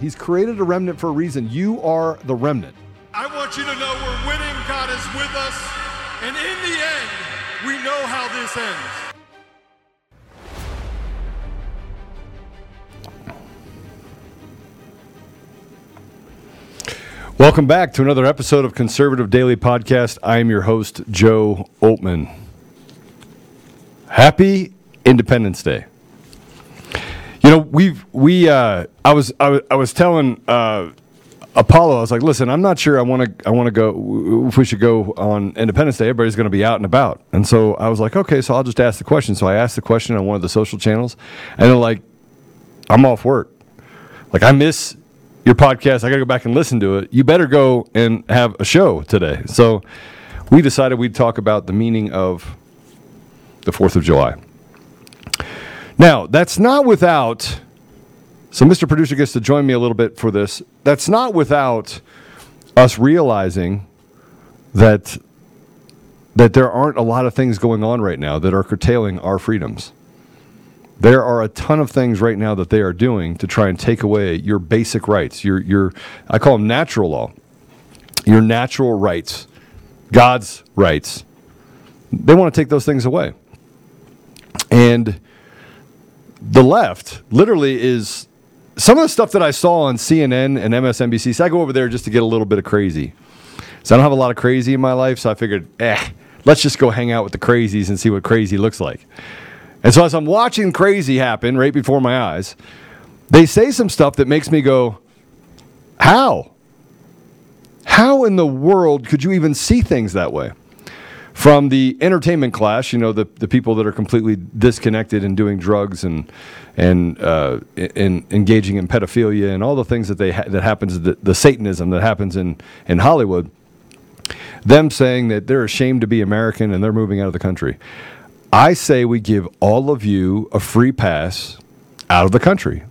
He's created a remnant for a reason. You are the remnant. I want you to know we're winning. God is with us. And in the end, we know how this ends. Welcome back to another episode of Conservative Daily Podcast. I am your host, Joe Oltmann. Happy Independence Day. You know, we've we uh, I was I was, I was telling uh, Apollo, I was like, listen, I'm not sure I want to I want to go if we should go on Independence Day. Everybody's going to be out and about, and so I was like, okay, so I'll just ask the question. So I asked the question on one of the social channels, and they're like, I'm off work. Like I miss your podcast. I got to go back and listen to it. You better go and have a show today. So we decided we'd talk about the meaning of the 4th of July. Now, that's not without. So, Mr. Producer gets to join me a little bit for this. That's not without us realizing that that there aren't a lot of things going on right now that are curtailing our freedoms. There are a ton of things right now that they are doing to try and take away your basic rights. Your, your, I call them natural law. Your natural rights, God's rights. They want to take those things away. And the left literally is some of the stuff that I saw on CNN and MSNBC. So I go over there just to get a little bit of crazy. So I don't have a lot of crazy in my life. So I figured, eh, let's just go hang out with the crazies and see what crazy looks like. And so as I'm watching crazy happen right before my eyes, they say some stuff that makes me go, how? How in the world could you even see things that way? From the entertainment class, you know, the, the people that are completely disconnected and doing drugs and and uh, in, engaging in pedophilia and all the things that they ha- that happens, the, the Satanism that happens in in Hollywood. Them saying that they're ashamed to be American and they're moving out of the country. I say we give all of you a free pass out of the country.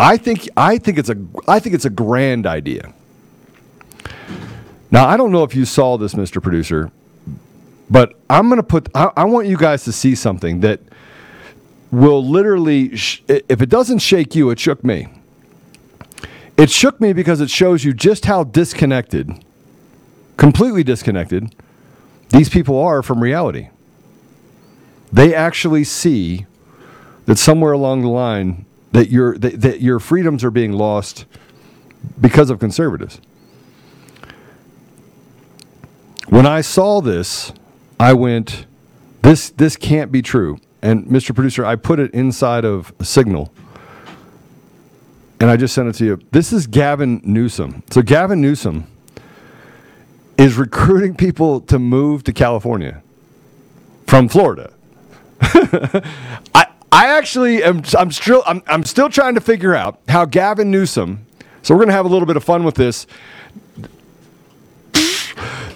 I think I think it's a I think it's a grand idea. Now I don't know if you saw this, Mr. Producer, but I'm going to put. I, I, want you guys to see something that will literally, sh- if it doesn't shake you, it shook me. It shook me because it shows you just how disconnected, completely disconnected, these people are from reality they actually see that somewhere along the line that your that, that your freedoms are being lost because of conservatives. When I saw this, I went, "This this can't be true." And Mr. Producer, I put it inside of a Signal, and I just sent it to you. This is Gavin Newsom. So Gavin Newsom is recruiting people to move to California from Florida. I I actually am I'm still I'm I'm still trying to figure out how Gavin Newsom. So we're gonna have a little bit of fun with this.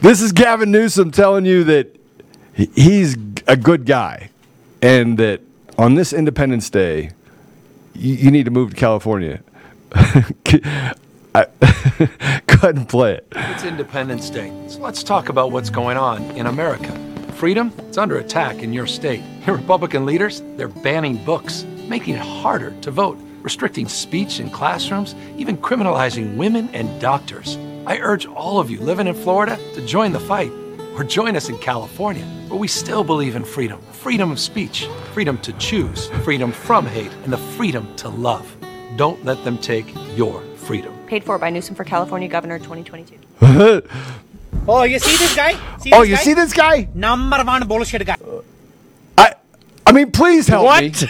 This is Gavin Newsom telling you that he's a good guy, and that on this Independence Day, you, you need to move to California. I, couldn't play it. It's Independence Day, so let's talk about what's going on in America. Freedom, it's under attack in your state. Your Republican leaders, they're banning books, making it harder to vote, restricting speech in classrooms, even criminalizing women and doctors. I urge all of you living in Florida to join the fight or join us in California, where we still believe in freedom freedom of speech, freedom to choose, freedom from hate, and the freedom to love. Don't let them take your freedom. Paid for by Newsom for California Governor 2022. Oh, you see this guy? See oh, this you guy? see this guy? Number one bullshit guy. I, I mean, please help What? me.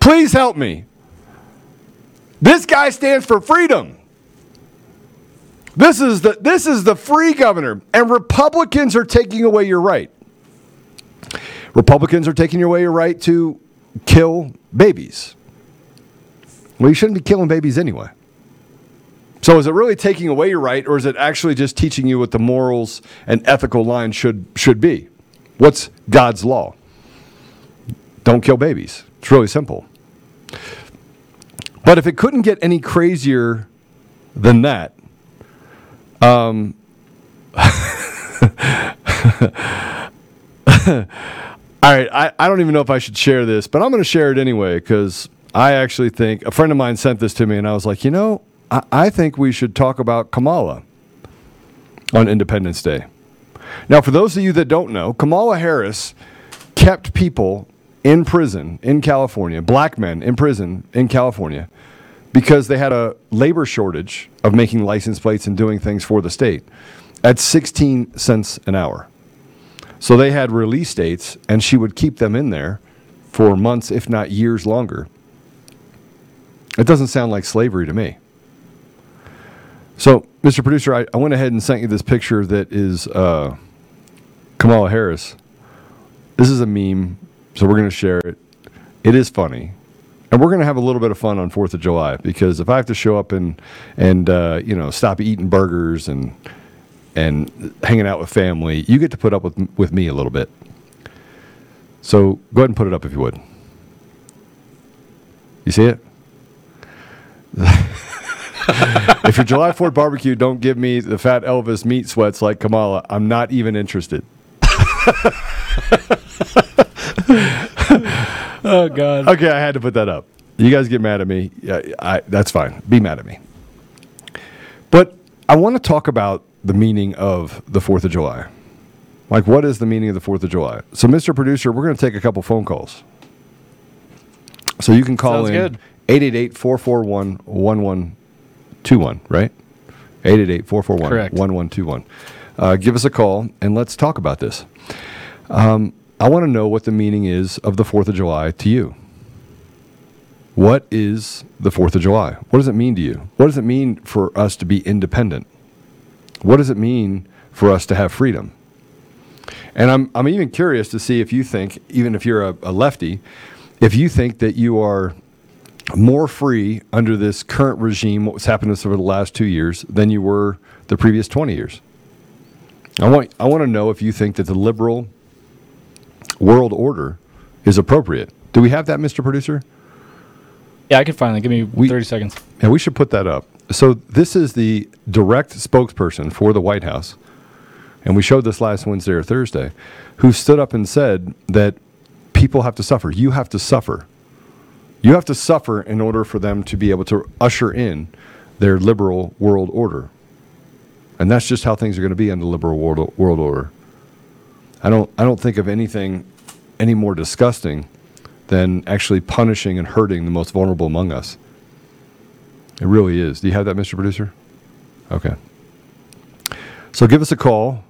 Please help me. This guy stands for freedom. This is the this is the free governor, and Republicans are taking away your right. Republicans are taking away your right to kill babies. Well, you shouldn't be killing babies anyway. So is it really taking away your right, or is it actually just teaching you what the morals and ethical line should should be? What's God's law? Don't kill babies. It's really simple. But if it couldn't get any crazier than that, um, all right, I, I don't even know if I should share this, but I'm going to share it anyway because I actually think a friend of mine sent this to me, and I was like, you know, I, I think we should talk about Kamala on Independence Day. Now, for those of you that don't know, Kamala Harris kept people in prison in California, black men in prison in California, because they had a labor shortage of making license plates and doing things for the state at 16 cents an hour. So they had release dates, and she would keep them in there for months, if not years longer. It doesn't sound like slavery to me. So, Mr. Producer, I, I went ahead and sent you this picture that is uh, Kamala Harris. This is a meme, so we're going to share it. It is funny. And we're going to have a little bit of fun on 4th of July because if I have to show up and, and uh, you know, stop eating burgers and, and hanging out with family, you get to put up with, with me a little bit. So go ahead and put it up if you would. You see it? if your July 4th barbecue don't give me the fat Elvis meat sweats like Kamala, I'm not even interested. Oh God. Okay, I had to put that up. You guys get mad at me. Yeah, I, that's fine. Be mad at me. But I want to talk about the meaning of the 4th of July. Like, what is the meaning of the 4th of July? So, Mr. Producer, we're going to take a couple phone calls. So you can call Sounds in good. 888 441 1121, right? 888 441 Correct. 1121. Uh, Give us a call and let's talk about this. Um, I want to know what the meaning is of the 4th of July to you. What is the 4th of July? What does it mean to you? What does it mean for us to be independent? What does it mean for us to have freedom? And I'm, I'm even curious to see if you think, even if you're a, a lefty, if you think that you are more free under this current regime, what's happened over the last two years, than you were the previous 20 years. I want, I want to know if you think that the liberal world order is appropriate. Do we have that, Mr. Producer? Yeah, I can find that. give me We- 30 seconds. Yeah, we should put that up. So this is the direct spokesperson for the White House, and we showed this last Wednesday or Thursday, who stood up and said that people have to suffer. You have to suffer. You have to suffer in order for them to be able to usher in their liberal world order. And that's just how things are going to be in the liberal world, world order. I don't, I don't think of anything any more disgusting than actually punishing and hurting the most vulnerable among us. It really is. Do you have that, Mr. Producer? Okay. So give us a call.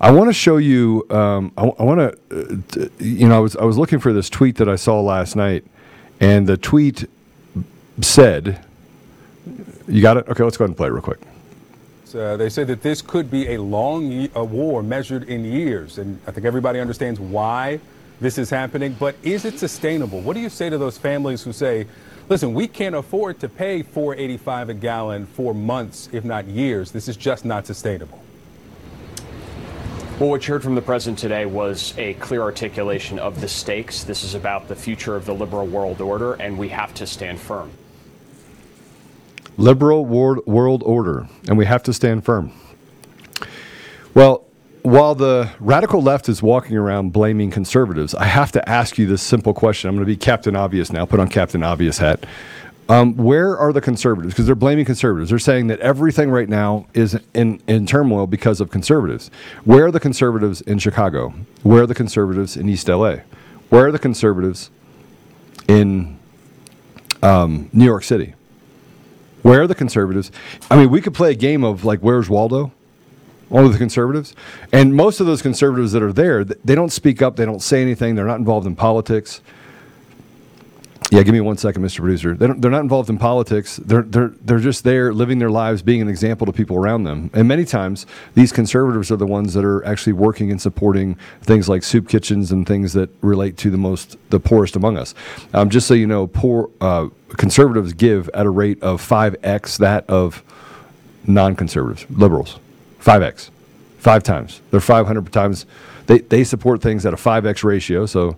I want to show you. Um, I, want to. Uh, you know, I was I was looking for this tweet that I saw last night, and the tweet said, "You got it? Okay, let's go ahead and play it real quick." Uh, they say that this could be a long war measured in years, and I think everybody understands why this is happening. But is it sustainable? What do you say to those families who say, "Listen, we can't afford to pay 4.85 a gallon for months, if not years. This is just not sustainable." Well, what you heard from the president today was a clear articulation of the stakes. This is about the future of the liberal world order, and we have to stand firm. Liberal world, order, and we have to stand firm. Well, while the radical left is walking around blaming conservatives, I have to ask you this simple question. I'm going to be Captain Obvious now, put on Captain Obvious hat. Um, where are the conservatives? Because they're blaming conservatives. They're saying that everything right now is in, in turmoil because of conservatives. Where are the conservatives in Chicago? Where are the conservatives in East LA? Where are the conservatives in um, New York City? Where are the conservatives? I mean, we could play a game of like, where's Waldo? Of the conservatives, and most of those conservatives that are there, they don't speak up. They don't say anything. They're not involved in politics. Yeah, give me one second, Mr. Producer. They they're not involved in politics. They're, they're, they're just there living their lives, being an example to people around them. And many times, these conservatives are the ones that are actually working and supporting things like soup kitchens and things that relate to the most, the poorest among us. Um, just so you know, poor uh, conservatives give at a rate of 5x that of non conservatives, liberals. 5x, five times. They're 500 times. They, they support things at a 5x ratio. So,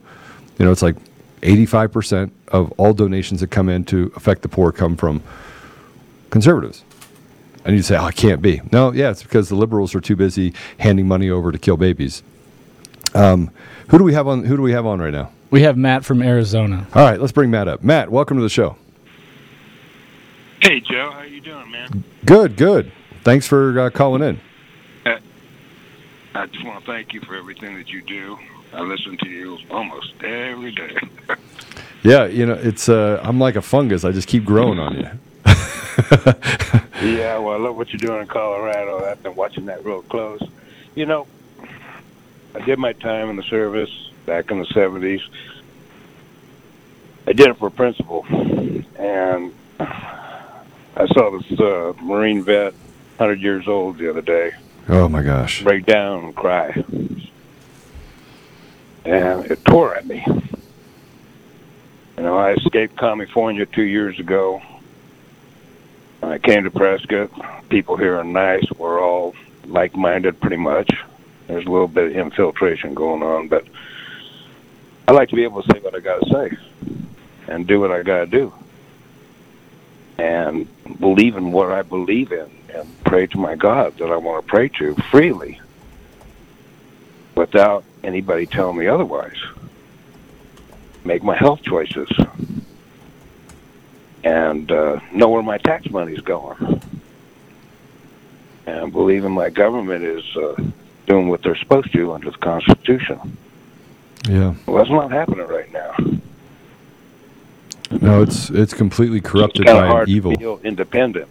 you know, it's like 85% of all donations that come in to affect the poor come from conservatives. And you say, oh, it can't be. No, yeah, it's because the liberals are too busy handing money over to kill babies. Um, who do we have on? Who do we have on right now? We have Matt from Arizona. All right, let's bring Matt up. Matt, welcome to the show. Hey Joe, how are you doing, man? Good, good. Thanks for uh, calling in. Uh, I just want to thank you for everything that you do. I listen to you almost every day. Yeah, you know, it's uh, I'm like a fungus. I just keep growing on you. yeah, well, I love what you're doing in Colorado. I've been watching that real close. You know, I did my time in the service back in the 70s. I did it for principle. And I saw this uh, Marine vet, 100 years old, the other day, Oh my gosh. break down and cry. And it tore at me. You know, I escaped California two years ago. I came to Prescott. People here are nice. We're all like-minded, pretty much. There's a little bit of infiltration going on, but I like to be able to say what I got to say and do what I got to do, and believe in what I believe in, and pray to my God that I want to pray to freely, without anybody telling me otherwise. Make my health choices and uh, know where my tax money's going. And believe in my government is uh, doing what they're supposed to under the Constitution. Yeah. Well, that's not happening right now. No, it's it's completely corrupted It's by hard evil. to feel independent.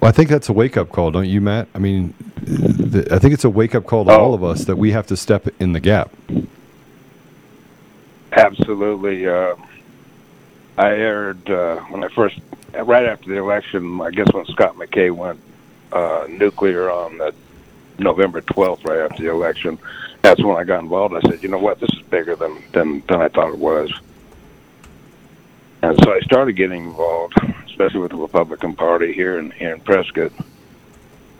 Well, I think that's a wake up call, don't you, Matt? I mean, th- I think it's a wake up call to all of us that we have to step in the gap. Absolutely. Uh, I heard uh, when I first, right after the election, I guess when Scott McKay went uh, nuclear on that November 12th, right after the election, that's when I got involved. I said, you know what, this is bigger than, than, than I thought it was. And so I started getting involved, especially with the Republican Party here in, here in Prescott.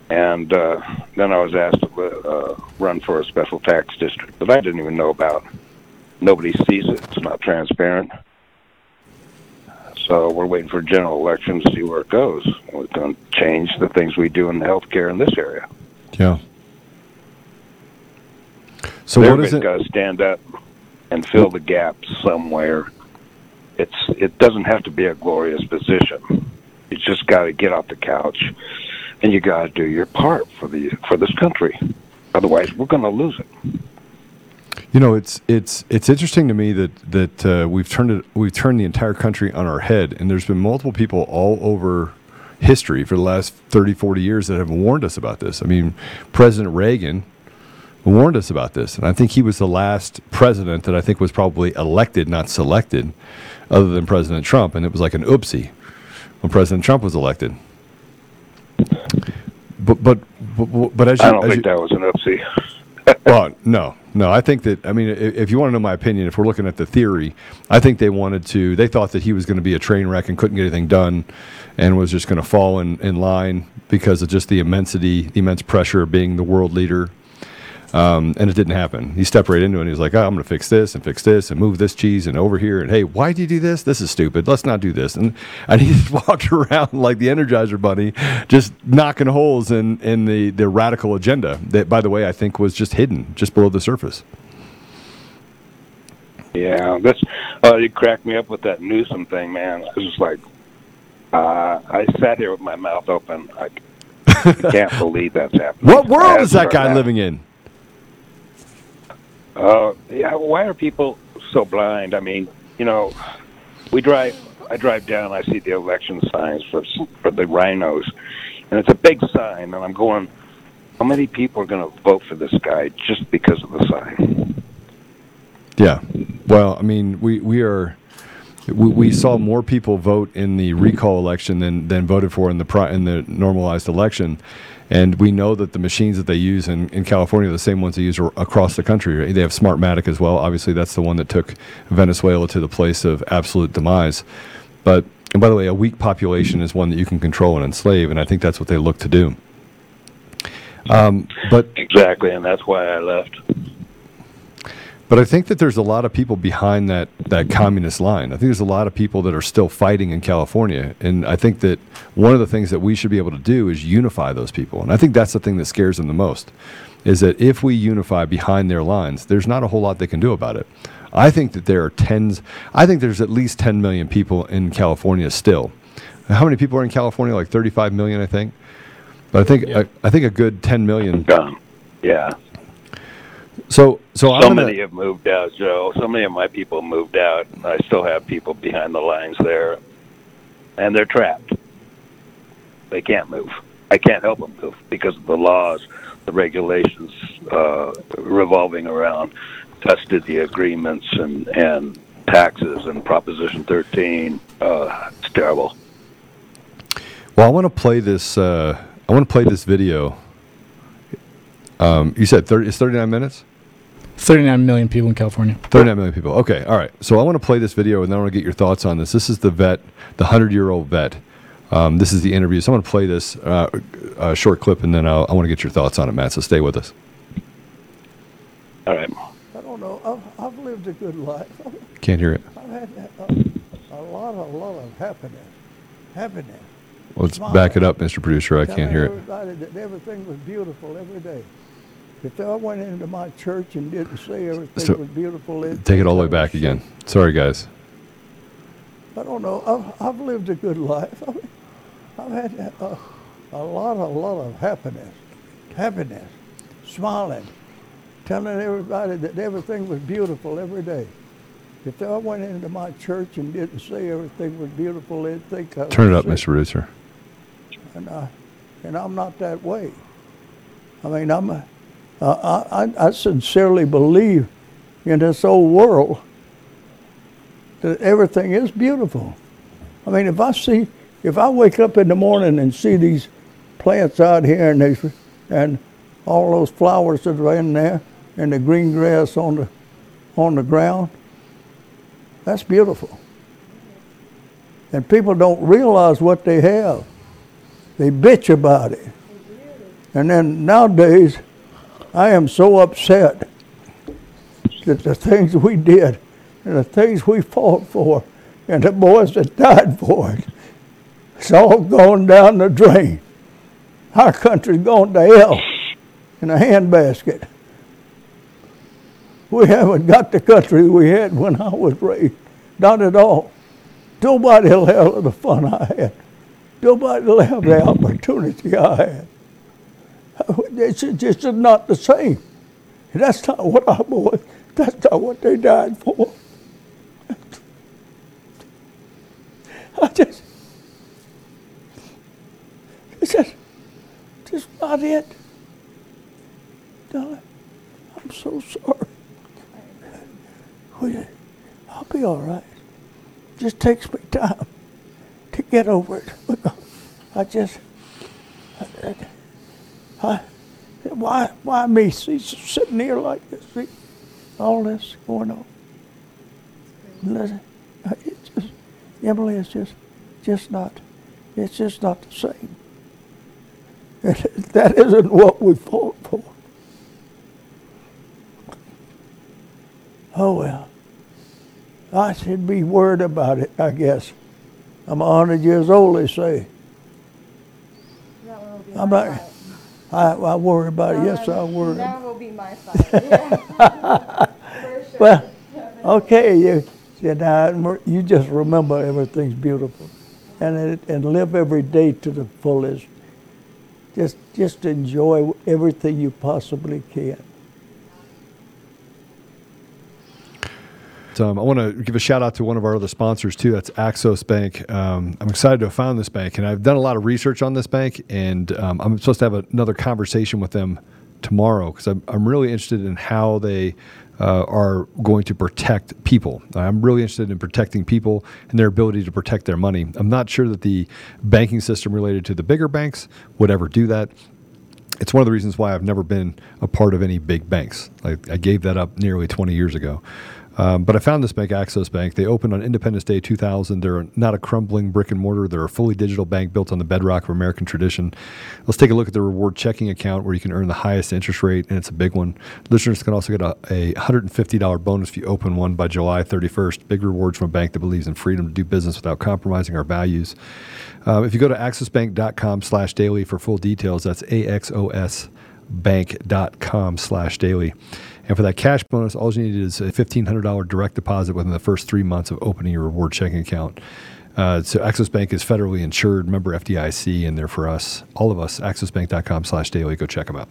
And uh, then I was asked to uh, run for a special tax district that I didn't even know about. Nobody sees it. It's not transparent. So we're waiting for a general election to see where it goes. We're going to change the things we do in healthcare in this area. Yeah. So what is Everybody's it? got to stand up and fill the gap somewhere. It's it doesn't have to be a glorious position. You just got to get off the couch, and you got to do your part for the for this country. Otherwise, we're going to lose it. You know, it's it's it's interesting to me that that uh, we've turned it we've turned the entire country on our head, and there's been multiple people all over history for the last 30, 40 years that have warned us about this. I mean, President Reagan warned us about this, and I think he was the last president that I think was probably elected, not selected, other than President Trump, and it was like an oopsie when President Trump was elected. But but but, but as you, I don't as think you- that was an oopsie. well, no, no. I think that I mean, if, you want to know my opinion, if we're looking at the theory, I think they wanted to. They thought that he was going to be a train wreck and couldn't get anything done, and was just going to fall in, in line because of just the immensity, the immense pressure of being the world leader. Um, and it didn't happen. He stepped right into it. and He was like, "Oh, I'm going to fix this and fix this and move this cheese and over here and hey, why do you do this? This is stupid. Let's not do this." And and he just walked around like the Energizer Bunny, just knocking holes in in the the radical agenda that, by the way, I think was just hidden just below the surface. Yeah, that's uh, you cracked me up with that Newsom thing, man. I was just like, uh, I sat here with my mouth open. I, I can't believe that's happening. What world is that guy start living in? Uh, yeah, why are people so blind? I mean, you know, we drive I drive down, I see the election signs for for the RINOs, and it's a big sign, and I'm going, how many people are going to vote for this guy just because of the sign? Yeah. Well, I mean, we we are. We, we saw more people vote in the recall election than, than voted for in the in the normalized election, and we know that the machines that they use in, in California are the same ones they use across the country. They have Smartmatic as well. Obviously, that's the one that took Venezuela to the place of absolute demise. But and by the way, a weak population is one that you can control and enslave, and I think that's what they look to do. Um, but Exactly, and that's why I left. But I think that there's a lot of people behind that, that communist line. I think there's a lot of people that are still fighting in California. And I think that one of the things that we should be able to do is unify those people. And I think that's the thing that scares them the most is that if we unify behind their lines, there's not a whole lot they can do about it. I think that there are tens, I think there's at least 10 million people in California still. How many people are in California? Like 35 million, I think. But I think I, I think a good 10 million. Yeah. So so I'm so gonna, many have moved out, Joe. So many of my people moved out. I still have people behind the lines there, and they're trapped. They can't move. I can't help them move because of the laws, the regulations uh, revolving around custody agreements and and taxes and Proposition 13. Uh, it's terrible. Well, I want to play this. Uh, I want to play this video. Um, you said 30, it's 39 minutes? 39 million people in California. 39 million people. Okay, all right. So I want to play this video and then I want to get your thoughts on this. This is the vet, the 100 year old vet. Um, this is the interview. So I'm going to play this uh, uh, short clip and then I'll, I want to get your thoughts on it, Matt. So stay with us. All right. I don't know. I've, I've lived a good life. Can't hear it. I've had a, a lot, of, a lot of happiness. Happiness. Let's Smile. back it up, Mr. Producer. I Telling can't hear it. Everybody that everything was beautiful every day. If I went into my church and didn't say everything So- was beautiful, it, Take it all the way back again. Sorry, guys. I don't know. I've, I've lived a good life. I mean, I've had a, a lot, a lot of happiness, happiness, smiling, telling everybody that everything was beautiful every day. If I went into my church and didn't say everything was beautiful, they'd think I was Turn it up, sick. Mr. Producer. And, I, and I'm not that way. I mean, I'm, a, I, I, I sincerely believe in this old world that everything is beautiful. I mean, if I see, if I wake up in the morning and see these plants out here and these, and all those flowers that are in there, and the green grass on the, on the ground, that's beautiful. And people don't realize what they have. They bitch about it. And then nowadays, I am so upset that the things we did and the things we fought for and the boys that died for it, it's all gone down the drain. Our country's gone to hell in a handbasket. We haven't got the country we had when I was raised. Not at all. Nobody will have the fun I had. Nobody will have the opportunity I had. It's just not the same. That's not what our boys, that's not what they died for. I just, it's just, just not it. Darling, I'm so sorry. I'll be all right. Just takes me time to get over it. I just, I, I, why, why me? See, sitting here like this, see, all this going on. Listen, uh, it's just, Emily, it's just, just not, it's just not the same. That isn't what we fought for. Oh well. I should be worried about it, I guess. I'm a hundred years old, they say. I'm not. I, I worry about it. Yes, I worry. That will be my side. Yeah. Sure. Well, okay, you, you, know, you just remember everything's beautiful, and it, and live every day to the fullest. Just just enjoy everything you possibly can. Um, I want to give a shout out to one of our other sponsors too. That's Axos Bank. Um, I'm excited to have found this bank, and I've done a lot of research on this bank, and um, I'm supposed to have another conversation with them tomorrow because I'm, I'm really interested in how they uh, are going to protect people. I'm really interested in protecting people and their ability to protect their money. I'm not sure that the banking system related to the bigger banks would ever do that. It's one of the reasons why I've never been a part of any big banks. I gave that up nearly 20 years ago. Um, but I found this bank, Axos Bank. They opened on Independence Day 2000. They're not a crumbling brick and mortar. They're a fully digital bank built on the bedrock of American tradition. Let's take a look at the reward checking account where you can earn the highest interest rate, and it's a big one. Listeners can also get a, a $150 bonus if you open one by July 31st. Big rewards from a bank that believes in freedom to do business without compromising our values. Uh, if you go to axosbank.com slash daily for full details, that's A-X-O-S bank.com slash daily. And for that cash bonus, all you need is a $1,500 direct deposit within the first three months of opening your reward checking account. Uh, so Axos Bank is federally insured, member FDIC, and they're for us, all of us, axosbank.com slash daily. Go check them out.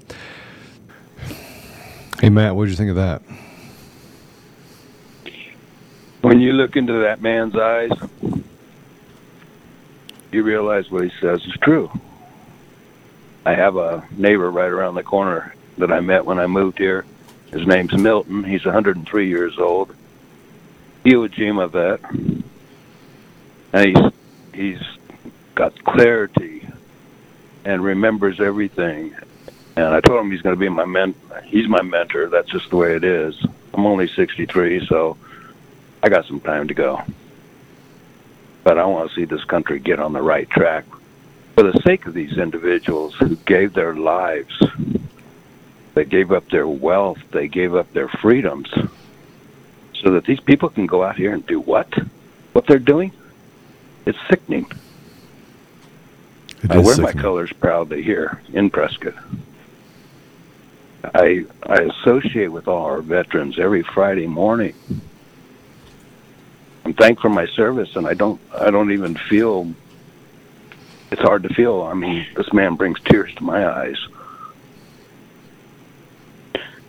Hey, Matt, what did you think of that? When you look into that man's eyes, you realize what he says is true. I have a neighbor right around the corner that I met when I moved here. His name's Milton. He's 103 years old. Iwo Jima vet. And he's he's got clarity and remembers everything. And I told him he's going to be my men. He's my mentor. That's just the way it is. I'm only 63, so I got some time to go. But I want to see this country get on the right track for the sake of these individuals who gave their lives. They gave up their wealth. They gave up their freedoms so that these people can go out here and do what? What they're doing? It's sickening. It I wear my sickening. colors proudly here in Prescott. I I associate with all our veterans every Friday morning. I'm thankful for my service, and I don't I don't even feel. It's hard to feel. I mean, this man brings tears to my eyes,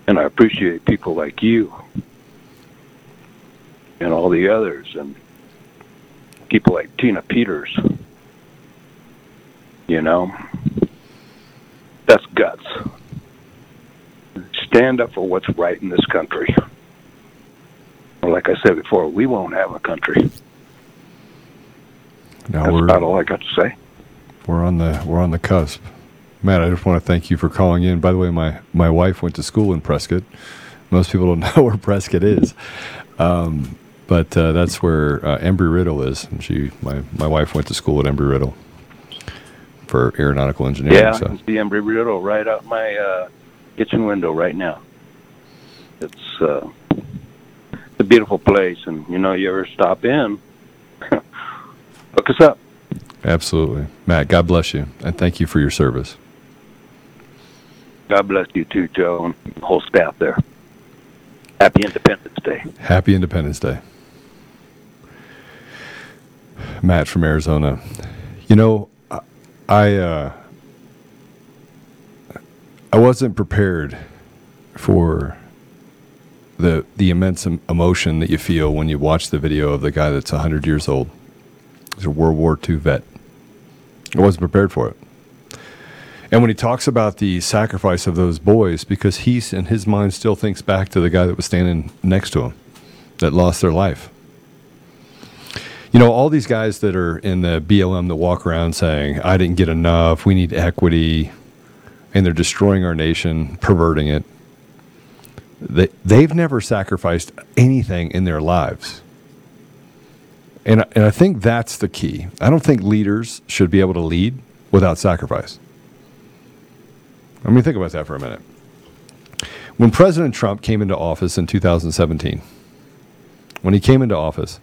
and I appreciate people like you and all the others, and people like Tina Peters. You know, that's guts. Stand up for what's right in this country. Well, like I said before, we won't have a country. Now That's we're about all I got to say. we're on the we're on the cusp. Matt, I just want to thank you for calling in. By the way, my my wife went to school in Prescott. Most people don't know where Prescott is, um, but uh, that's where uh, Embry Riddle is. And she, my my wife, went to school at Embry Riddle for aeronautical engineering. Yeah, I so can see Embry Riddle right out my uh, kitchen window right now. It's uh, it's a beautiful place, and you know, you ever stop in, look us up. absolutely, Matt. God bless you, and thank you for your service. God bless you too, Joe, and the whole staff there. Happy Independence Day. Happy Independence Day. Matt from Arizona. You know, I- I uh, I wasn't prepared for the the immense emotion that you feel when you watch the video of the guy that's 100 years old. He's a World War II vet. I wasn't prepared for it. And when he talks about the sacrifice of those boys, because he's in his mind still thinks back to the guy that was standing next to him that lost their life. You know, all these guys that are in the BLM that walk around saying, I didn't get enough, we need equity, and they're destroying our nation, perverting it. They, they've never sacrificed anything in their lives. And, and I think that's the key. I don't think leaders should be able to lead without sacrifice. I mean, think about that for a minute. When President Trump came into office in 2017, when he came into office,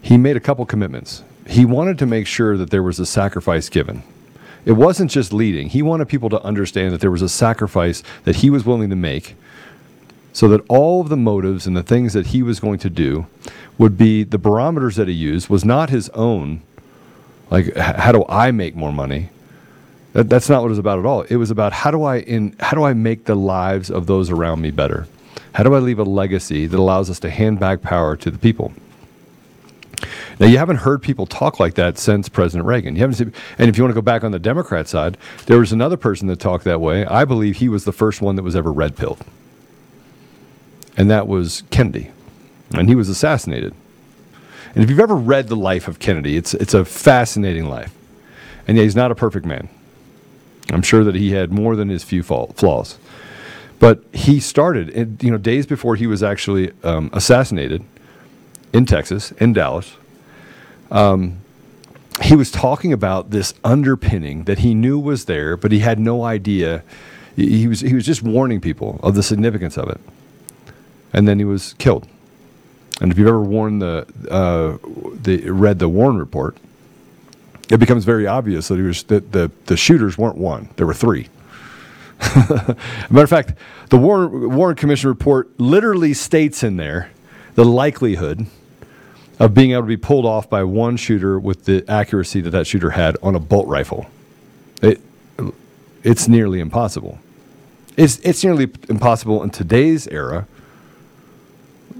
he made a couple commitments. He wanted to make sure that there was a sacrifice given. It wasn't just leading, he wanted people to understand that there was a sacrifice that he was willing to make so that all of the motives and the things that he was going to do would be the barometers that he used was not his own like how do i make more money that, that's not what it was about at all it was about how do i in how do i make the lives of those around me better How do I leave a legacy that allows us to hand back power to the people? Now, you haven't heard people talk like that since President Reagan. You haven't seen, and if you want to go back on the Democrat side, there was another person that talked that way. I believe he was the first one that was ever red pilled, and that was Kennedy, and he was assassinated. And if you've ever read the life of Kennedy, it's it's a fascinating life, and yeah, he's not a perfect man. I'm sure that he had more than his few flaws, but he started, you know, days before he was actually um, assassinated in Texas, in Dallas. Um, he was talking about this underpinning that he knew was there, but he had no idea. He was he was just warning people of the significance of it, and then he was killed. And if you've ever worn the uh, the read the Warren report, it becomes very obvious that was that the the shooters weren't one; there were three. matter of fact, the Warren Warren Commission report literally states in there the likelihood of being able to be pulled off by one shooter with the accuracy that that shooter had on a bolt rifle. It, it's nearly impossible. It's, it's nearly impossible in today's era,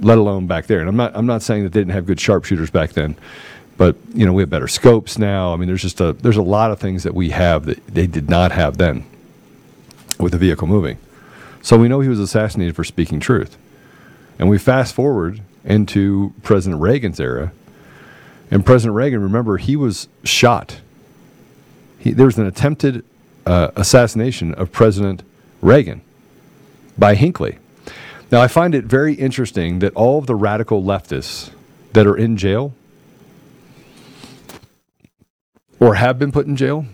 let alone back there. And I'm not, I'm not saying that they didn't have good sharpshooters back then, but you know we have better scopes now. I mean, there's just a there's a lot of things that we have that they did not have then with the vehicle moving. So we know he was assassinated for speaking truth. And we fast forward into President Reagan's era. And President Reagan, remember, he was shot. He, there was an attempted uh, assassination of President Reagan by Hinckley. Now, I find it very interesting that all of the radical leftists that are in jail or have been put in jail,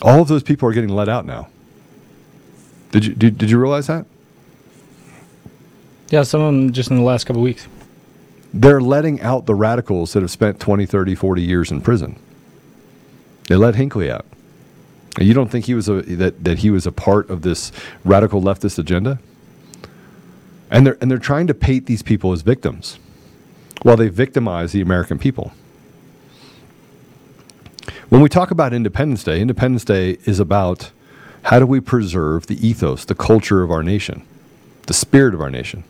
all of those people are getting let out now. Did you, did, did you realize that? Yeah, some of them just in the last couple of weeks. They're letting out the radicals that have spent 20, 30, 40 years in prison. They let Hinckley out. You don't think he was a, that, that he was a part of this radical leftist agenda? And they're, and they're trying to paint these people as victims while they victimize the American people. When we talk about Independence Day, Independence Day is about how do we preserve the ethos, the culture of our nation, the spirit of our nation.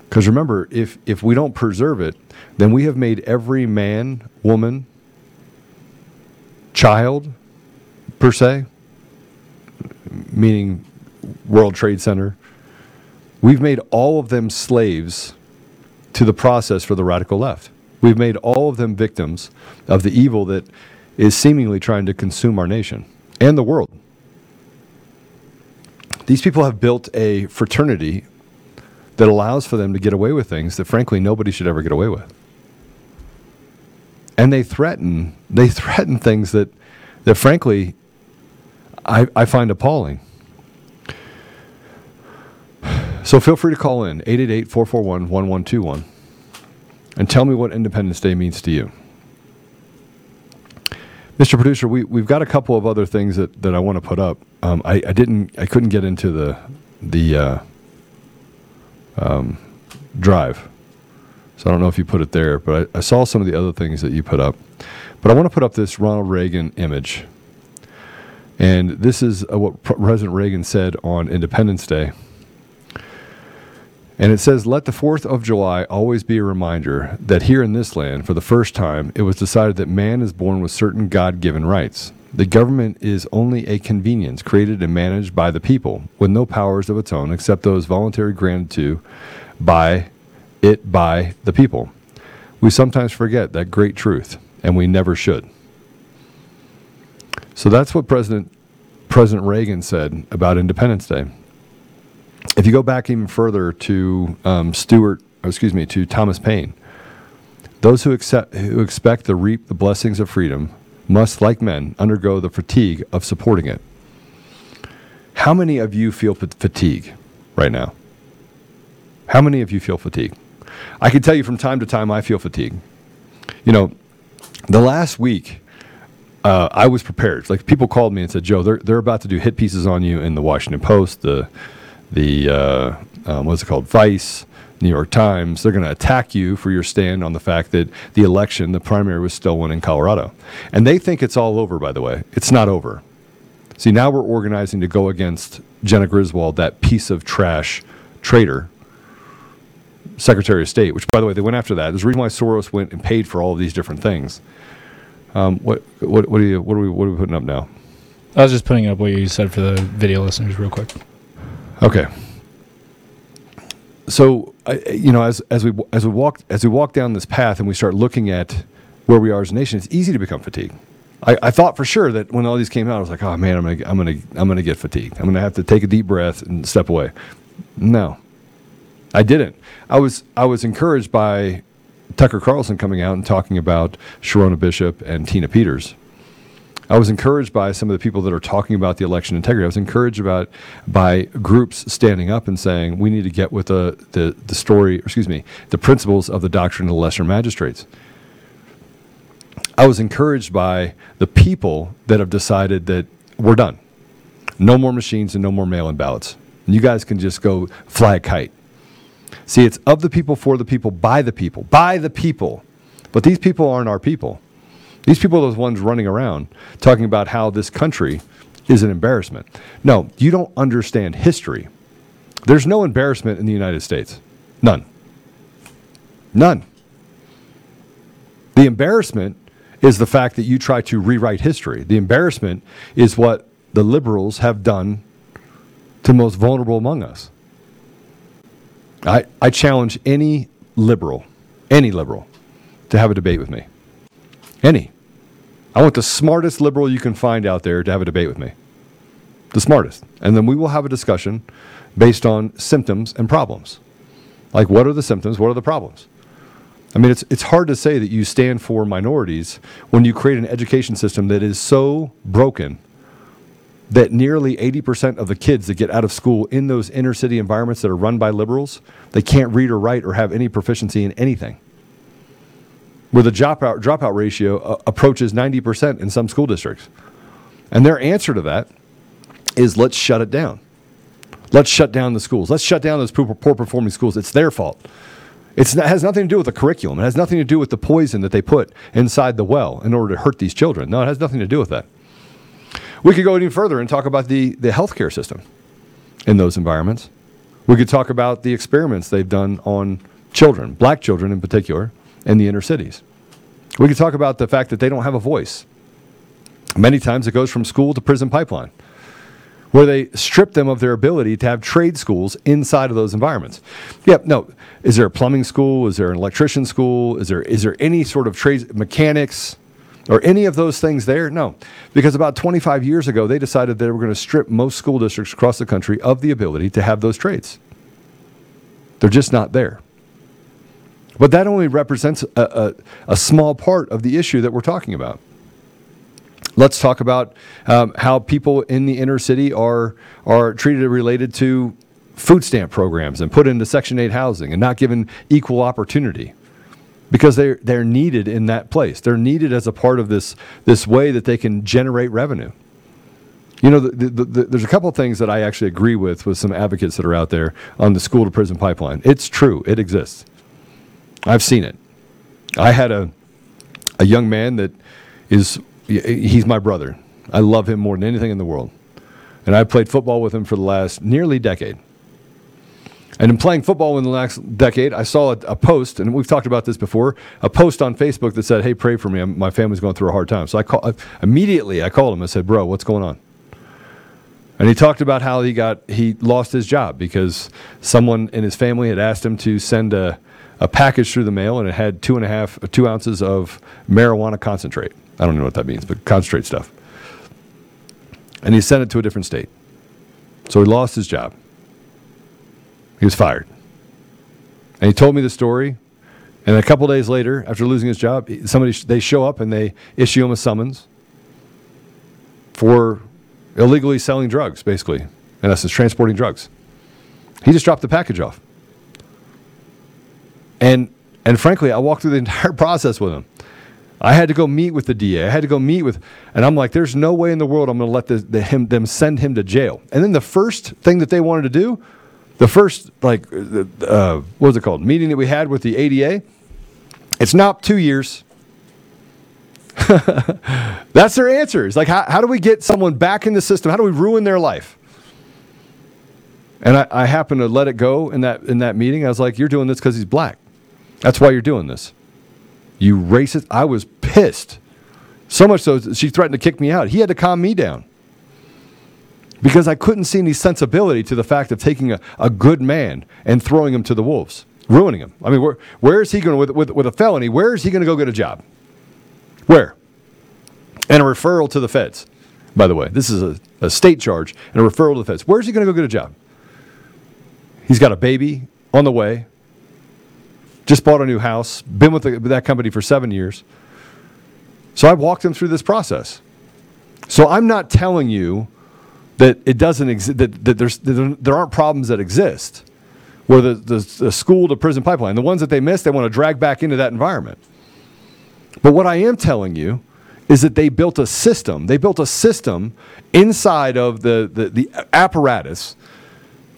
Because remember, if, if we don't preserve it, then we have made every man, woman, child, per se, meaning World Trade Center, we've made all of them slaves to the process for the radical left. We've made all of them victims of the evil that is seemingly trying to consume our nation and the world. These people have built a fraternity that allows for them to get away with things that frankly nobody should ever get away with. And they threaten they threaten things that that frankly I, I find appalling. So feel free to call in 888-441-1121 and tell me what Independence Day means to you. Mr. Producer, we, we've got a couple of other things that, that I want to put up. Um, I, I didn't I couldn't get into the the uh, um, drive. So I don't know if you put it there, but I, I, saw some of the other things that you put up. But I want to put up this Ronald Reagan image. And this is uh, what President Reagan said on Independence Day. And it says, Let the 4th of July always be a reminder that here in this land, for the first time, it was decided that man is born with certain God given rights. The government is only a convenience created and managed by the people, with no powers of its own except those voluntarily granted to by it by the people. We sometimes forget that great truth, and we never should. So that's what President President Reagan said about Independence Day. If you go back even further to um, Stuart, excuse me, to Thomas Paine, those who accept who expect to reap the blessings of freedom must, like men, undergo the fatigue of supporting it. How many of you feel fatigue right now? How many of you feel fatigue? I can tell you from time to time I feel fatigue. You know, the last week uh, I was prepared. Like people called me and said, "Joe, they're they're about to do hit pieces on you in the Washington Post, the the uh, um, what's it called, Vice, New York Times, they're going to attack you for your stand on the fact that the election, the primary was stolen in Colorado. And they think it's all over, by the way. It's not over. See, now we're organizing to go against Jena Griswold, that piece of trash traitor, Secretary of State, which, by the way, they went after that. There's a reason why Soros went and paid for all of these different things. Um, what, what, what, are you, what, are we, what are we putting up now? I was just putting up what you said for the video listeners, real quick. Okay. So, I, you know, as, as we as we walk as we walk down this path and we start looking at where we are as a nation, it's easy to become fatigued. I, I thought for sure that when all these came out, I was like, oh man, I'm gonna I'm gonna I'm gonna get fatigued. I'm gonna have to take a deep breath and step away. No, I didn't. I was I was encouraged by Tucker Carlson coming out and talking about Sherronna Bishop and Tina Peters. I was encouraged by some of the people that are talking about the election integrity. I was encouraged about by groups standing up and saying we need to get with the the, the story, excuse me, the principles of the doctrine of the lesser magistrates. I was encouraged by the people that have decided that we're done. No more machines and no more mail in ballots. And you guys can just go fly a kite. See, it's of the people, for the people, by the people, by the people. But these people aren't our people. These people are the ones running around talking about how this country is an embarrassment. No, you don't understand history. There's no embarrassment in the United States. None. None. The embarrassment is the fact that you try to rewrite history. The embarrassment is what the liberals have done to the most vulnerable among us. I, I challenge any liberal, any liberal, to have a debate with me. Any. I want the smartest liberal you can find out there to have a debate with me. The smartest. And then we will have a discussion based on symptoms and problems. Like, what are the symptoms? What are the problems? I mean, it's, it's hard to say that you stand for minorities when you create an education system that is so broken that nearly 80% of the kids that get out of school in those inner city environments that are run by liberals, they can't read or write or have any proficiency in anything. Where the dropout, dropout ratio uh, approaches 90% in some school districts. And their answer to that is let's shut it down. Let's shut down the schools. Let's shut down those poor, poor performing schools. It's their fault. It's, it has nothing to do with the curriculum. It has nothing to do with the poison that they put inside the well in order to hurt these children. No, it has nothing to do with that. We could go even further and talk about the, the healthcare system in those environments. We could talk about the experiments they've done on children, black children in particular, in the inner cities. We could talk about the fact that they don't have a voice. Many times it goes from school to prison pipeline, where they strip them of their ability to have trade schools inside of those environments. Yep, no. Is there a plumbing school? Is there an electrician school? Is there is there any sort of trades mechanics? or any of those things there? No. Because about 25 years ago, they decided they were going to strip most school districts across the country of the ability to have those trades. They're just not there. But that only represents a, a, a small part of the issue that we're talking about. Let's talk about um, how people in the inner city are, are treated related to food stamp programs and put into Section 8 housing and not given equal opportunity because they're they're needed in that place. They're needed as a part of this this way that they can generate revenue. You know, the, the, the, there's a couple things that I actually agree with with some advocates that are out there on the school to prison pipeline. It's true, it exists. I've seen it. I had a a young man that is he's my brother. I love him more than anything in the world, and I played football with him for the last nearly decade. And in playing football in the last decade, I saw a, a, post, and we've talked about this before, a post on Facebook that said, "Hey, pray for me. I'm, my family's going through a hard time." So I call, immediately I called him. I said, "Bro, what's going on?" And he talked about how he got he lost his job because someone in his family had asked him to send a, a package through the mail, and it had two and a half two ounces of marijuana concentrate. I don't know what that means, but concentrate stuff. And he sent it to a different state, so he lost his job. He was fired. And he told me the story. And a couple days later, after losing his job, somebody they show up and they issue him a summons for illegally selling drugs, basically, in essence, transporting drugs. He just dropped the package off. And and frankly, I walked through the entire process with him. I had to go meet with the DA. I had to go meet with, and I'm like, there's no way in the world I'm going to let the, him, them send him to jail. And then the first thing that they wanted to do the first like uh, what was it called meeting that we had with the ADA. It's not two years. That's their answers. Like, how, how do we get someone back in the system? How do we ruin their life? And I, I happened to let it go in that in that meeting. I was like, "You're doing this because he's black. That's why you're doing this. You racist." I was pissed, so much so she threatened to kick me out. He had to calm me down because I couldn't see any sensibility to the fact of taking a, a good man and throwing him to the wolves, ruining him. I mean, where, where is he going with, with with a felony? Where is he going to go get a job? Where? And a referral to the feds. By the way, this is a, a state charge and a referral to the feds. Where's he going to go get a job? He's got a baby on the way. Just bought a new house. Been with, the, with that company for seven years. So I walked him through this process. So I'm not telling you that it doesn't exist. That, that there's that there aren't problems that exist. Where the, the, the school to prison pipeline, the ones that they missed, they want to drag back into that environment. But what I am telling you is that they built a system. They built a system inside of the, the, the apparatus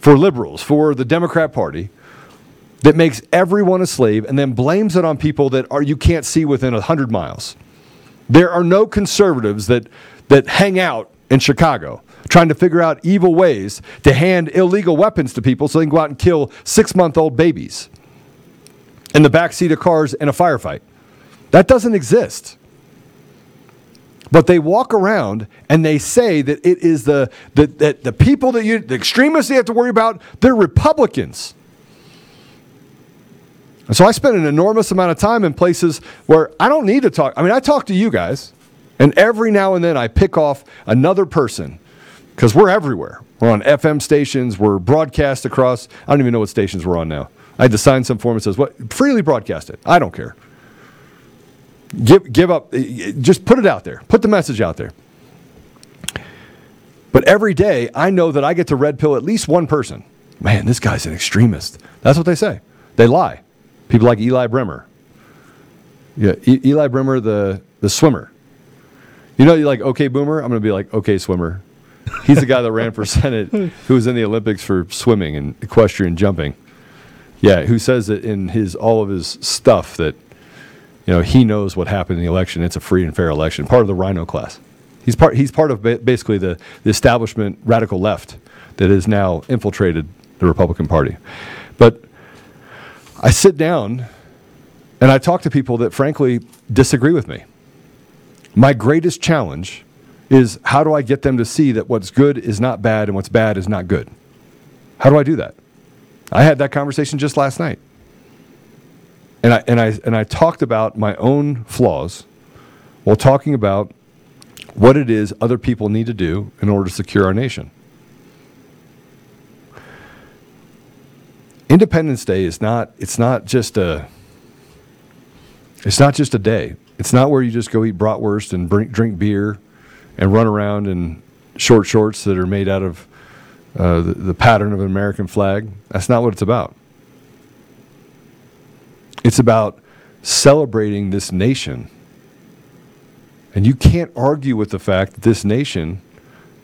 for liberals, for the Democrat Party, that makes everyone a slave and then blames it on people that are you can't see within 100 miles. There are no conservatives that, that hang out in Chicago trying to figure out evil ways to hand illegal weapons to people so they can go out and kill six month old babies in the back seat of cars in a firefight. That doesn't exist. But they walk around and they say that it is the, the, that the people that you, the extremists you have to worry about, they're Republicans. So I spend an enormous amount of time in places where I don't need to talk. I mean, I talk to you guys, and every now and then I pick off another person because we're everywhere. We're on FM stations, we're broadcast across. I don't even know what stations we're on now. I had to sign some form that says, what? Freely broadcast it. I don't care. Give, give up, eh, eh, just put it out there, put the message out there. But every day, I know that I get to red pill at least one person. Man, this guy's an extremist. That's what they say. They lie. People like Eli Bremer. Yeah, e- Eli Bremer, the, the swimmer. You know, you're like, okay, boomer? I'm going to be like, okay, swimmer. He's the guy that ran for Senate who was in the Olympics for swimming and equestrian jumping. Yeah, who says that in his all of his stuff that you know, he knows what happened in the election. It's a free and fair election. Part of the RINO class. He's part. He's part of ba- basically the, the establishment radical left that has now infiltrated the Republican Party. But I sit down and I talk to people that frankly disagree with me. My greatest challenge is how do I get them to see that what's good is not bad and what's bad is not good? How do I do that? I had that conversation just last night. And I, and, I, and I talked about my own flaws while talking about what it is other people need to do in order to secure our nation. Independence Day is not it's not just a it's not just a day. It's not where you just go eat bratwurst and drink, drink beer and run around in short shorts that are made out of uh, the, the pattern of an American flag. That's not what it's about. It's about celebrating this nation. And you can't argue with the fact that this nation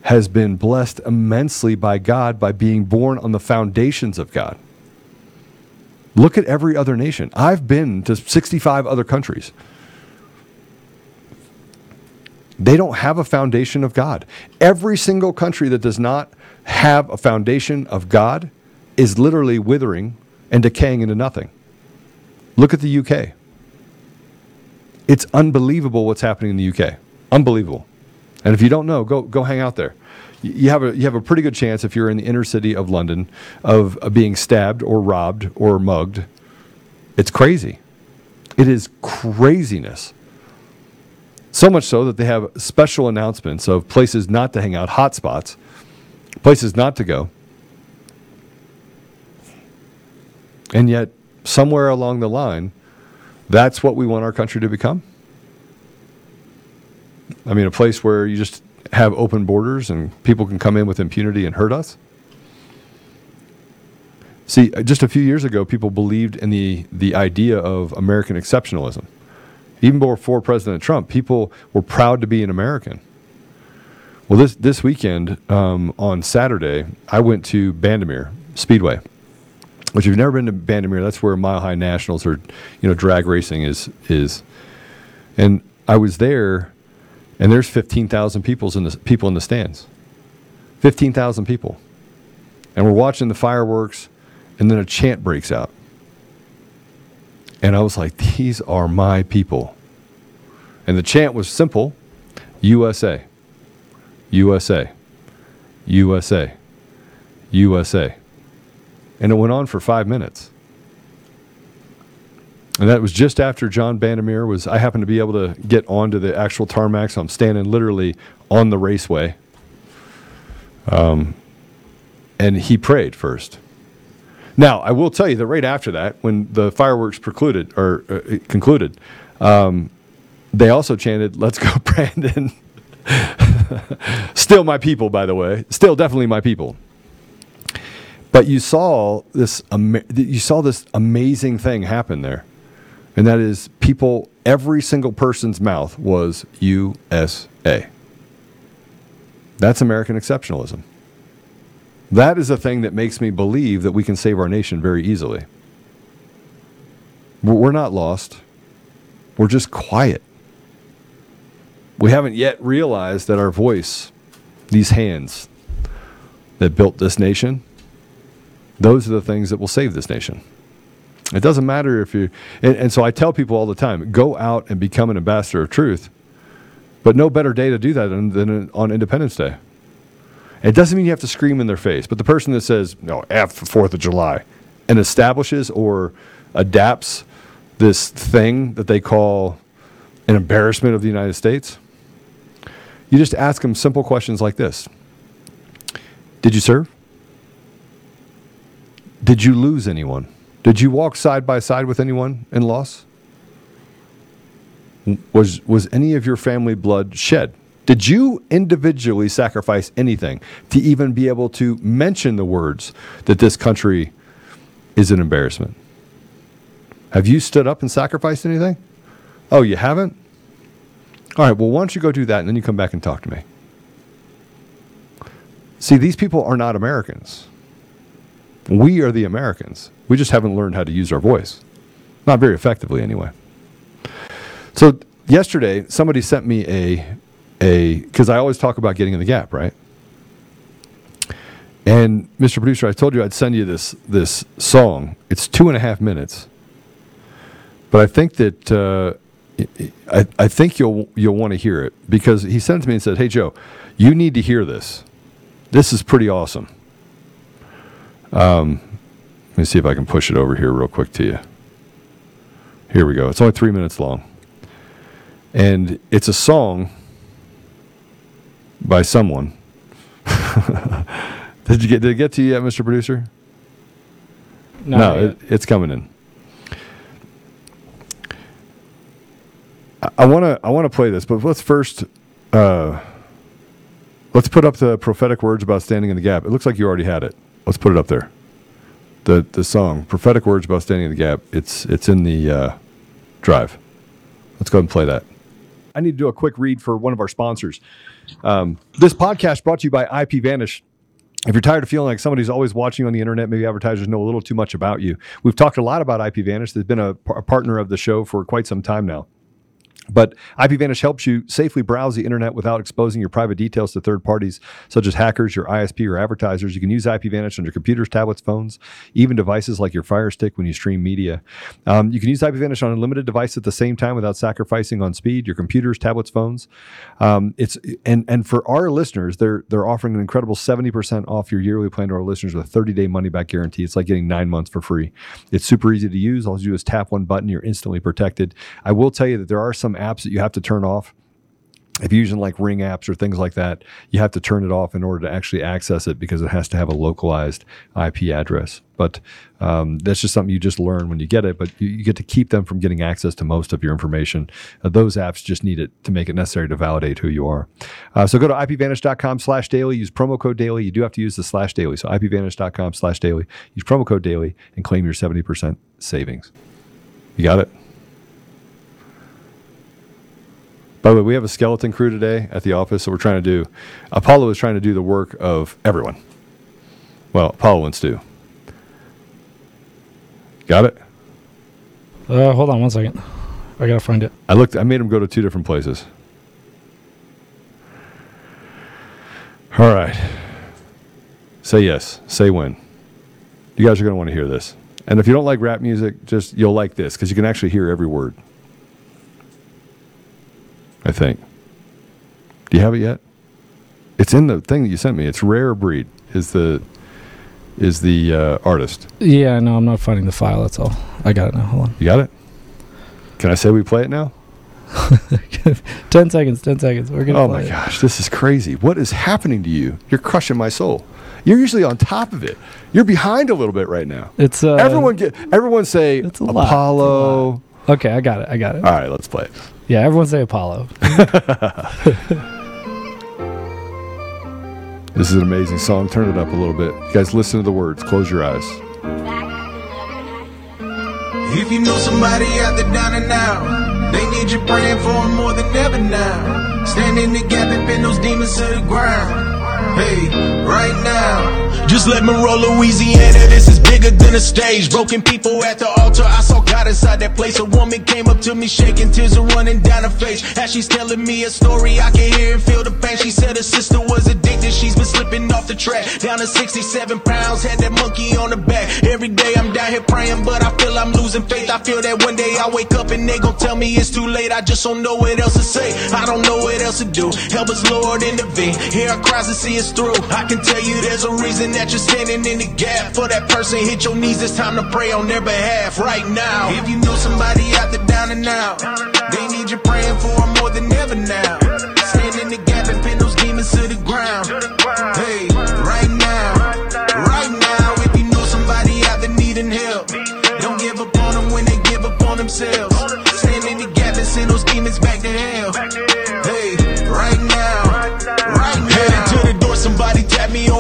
has been blessed immensely by God by being born on the foundations of God. Look at every other nation. I've been to 65 other countries. They don't have a foundation of God. Every single country that does not have a foundation of God is literally withering and decaying into nothing. Look at the UK. It's unbelievable what's happening in the UK. Unbelievable. And if you don't know, go go hang out there. You have a you have a pretty good chance if you're in the inner city of London of, of being stabbed or robbed or mugged. It's crazy. It is craziness. So much so that they have special announcements of places not to hang out, hotspots, places not to go. And yet somewhere along the line, that's what we want our country to become? I mean, a place where you just have open borders and people can come in with impunity and hurt us? See, uh, just a few years ago, people believed in the, the idea of American exceptionalism. Even before President Trump, people were proud to be an American. Well, this, this weekend, um, on Saturday, I went to Bandimere Speedway which if you've never been to Bandimere, that's where Mile High Nationals or you know drag racing is is. And I was there, and there's 15,000 people in the people in the stands. 15,000 people, and we're watching the fireworks, and then a chant breaks out, and I was like, "These are my people," and the chant was simple: USA, USA, USA, USA, and it went on for five minutes. And that was just after John Bandimere was. I happened to be able to get onto the actual tarmac, so I'm standing literally on the raceway. Um, and he prayed first. Now, I will tell you that right after that, when the fireworks precluded or uh, concluded, um, they also chanted, "Let's go, Brandon." Still my people, by the way. Still definitely my people. But you saw this. You saw this amazing thing happen there and that is people, every single person's mouth was USA. That's American exceptionalism. That is a thing that makes me believe that we can save our nation very easily. We're not lost, we're just quiet. We haven't yet realized that our voice, these hands that built this nation, those are the things that will save this nation. It doesn't matter if you, and, and, so I tell people all the time go out and become an ambassador of truth. But no better day to do that than, than on Independence Day. It doesn't mean you have to scream in their face, but the person that says, no, F the 4th of July, and establishes or adapts this thing that they call an embarrassment of the United States, you just ask them simple questions like this Did you serve? Did you lose anyone? Did you walk side by side with anyone in loss? Was, was any of your family blood shed? Did you individually sacrifice anything to even be able to mention the words that this country is an embarrassment? Have you stood up and sacrificed anything? Oh, you haven't? All right, well, why don't you go do that and then you come back and talk to me? See, these people are not Americans. We are the Americans. We just haven't learned how to use our voice. Not very effectively, anyway. So yesterday, somebody sent me a a because I always talk about getting in the gap, right? And Mr. Producer, I told you I'd send you this this song. It's two and a half minutes, but I think that uh, I I think you'll you'll want to hear it because he sent it to me and said, "Hey Joe, you need to hear this. This is pretty awesome." Um, let me see if I can push it over here real quick to you. Here we go. It's only three minutes long. And it's a song by someone. did you get did it get to you yet, Mr. Producer? Not no, it, it's coming in. I want to I want to play this, but let's first uh, let's put up the prophetic words about standing in the gap. It looks like you already had it. Let's put it up there the the song prophetic words about standing in the gap it's it's in the uh, drive let's go ahead and play that i need to do a quick read for one of our sponsors um, this podcast brought to you by ip vanish if you're tired of feeling like somebody's always watching you on the internet, maybe advertisers know a little too much about you. We've talked a lot about IPVanish. They've been a, a partner of the show for quite some time now. But IPVanish helps you safely browse the internet without exposing your private details to third parties, such as hackers, your ISP, or advertisers. You can use IPVanish on your computers, tablets, phones, even devices like your Fire Stick when you stream media. Um, you can use IPVanish on a limited device at the same time without sacrificing on speed. Your computers, tablets, phones. Um, it's and and for our listeners, they're they're offering an incredible seventy percent off your yearly plan to our listeners with a thirty day money back guarantee. It's like getting nine months for free. It's super easy to use. All you do is tap one button. You're instantly protected. I will tell you that there are some apps that you have to turn off. If you're using like Ring apps or things like that, you have to turn it off in order to actually access it because it has to have a localized IP address. But um, that's just something you just learn when you get it. But you, you get to keep them from getting access to most of your information. Uh, those apps just need it to make it necessary to validate who you are. Uh, so go to ipvanish.com slash daily. Use promo code daily. You do have to use the slash daily. So ipvanish.com slash daily. Use promo code daily and claim your 70% savings. You got it? By the way, we have a skeleton crew today at the office, so we're trying to do. Apollo is trying to do the work of everyone. Well, Apollo wants to. Got it? Uh, hold on one second. I gotta find it. I looked. I made him go to two different places. All right. Say yes. Say when. You guys are going to want to hear this. And if you don't like rap music, just you'll like this because you can actually hear every word. I think. Do you have it yet? It's in the thing that you sent me. It's Rare Breed is the is the uh, artist. Yeah, no, I'm not finding the file. That's all. I got it now. Hold on. You got it? Can I say we play it now? ten seconds. Ten seconds. We're gonna. Oh my it. gosh, this is crazy. What is happening to you? You're crushing my soul. You're usually on top of it. You're behind a little bit right now. It's uh, everyone get everyone say a lot, it's a Apollo. Okay, I got it. I got it. All right, let's play it. Yeah, everyone say Apollo. This is an amazing song. Turn it up a little bit. You guys listen to the words. Close your eyes. If you know somebody out there down and out, they need you praying for them more than ever now. Stand in the gap and pin those demons to the ground. Hey, right now. Just let me roll Louisiana, this is bigger than a stage. Broken people at the altar, I saw God inside that place. A woman came up to me, shaking tears are running down her face. As she's telling me a story, I can hear and feel the pain. She said her sister was addicted, she's been slipping off the track. Down to 67 pounds, had that monkey on the back. Every day I'm down here praying, but I feel I'm losing faith. I feel that one day I wake up and they gon' tell me it's too late. I just don't know what else to say. I don't know what else to do. Help us, Lord, intervene. Hear our cries and see us through. I can tell you there's a reason that you're standing in the gap. For that person, hit your knees. It's time to pray on their behalf right now. If you know somebody out there down and out, they need you praying for them more than ever now. Stand in the gap and pin those demons to the ground.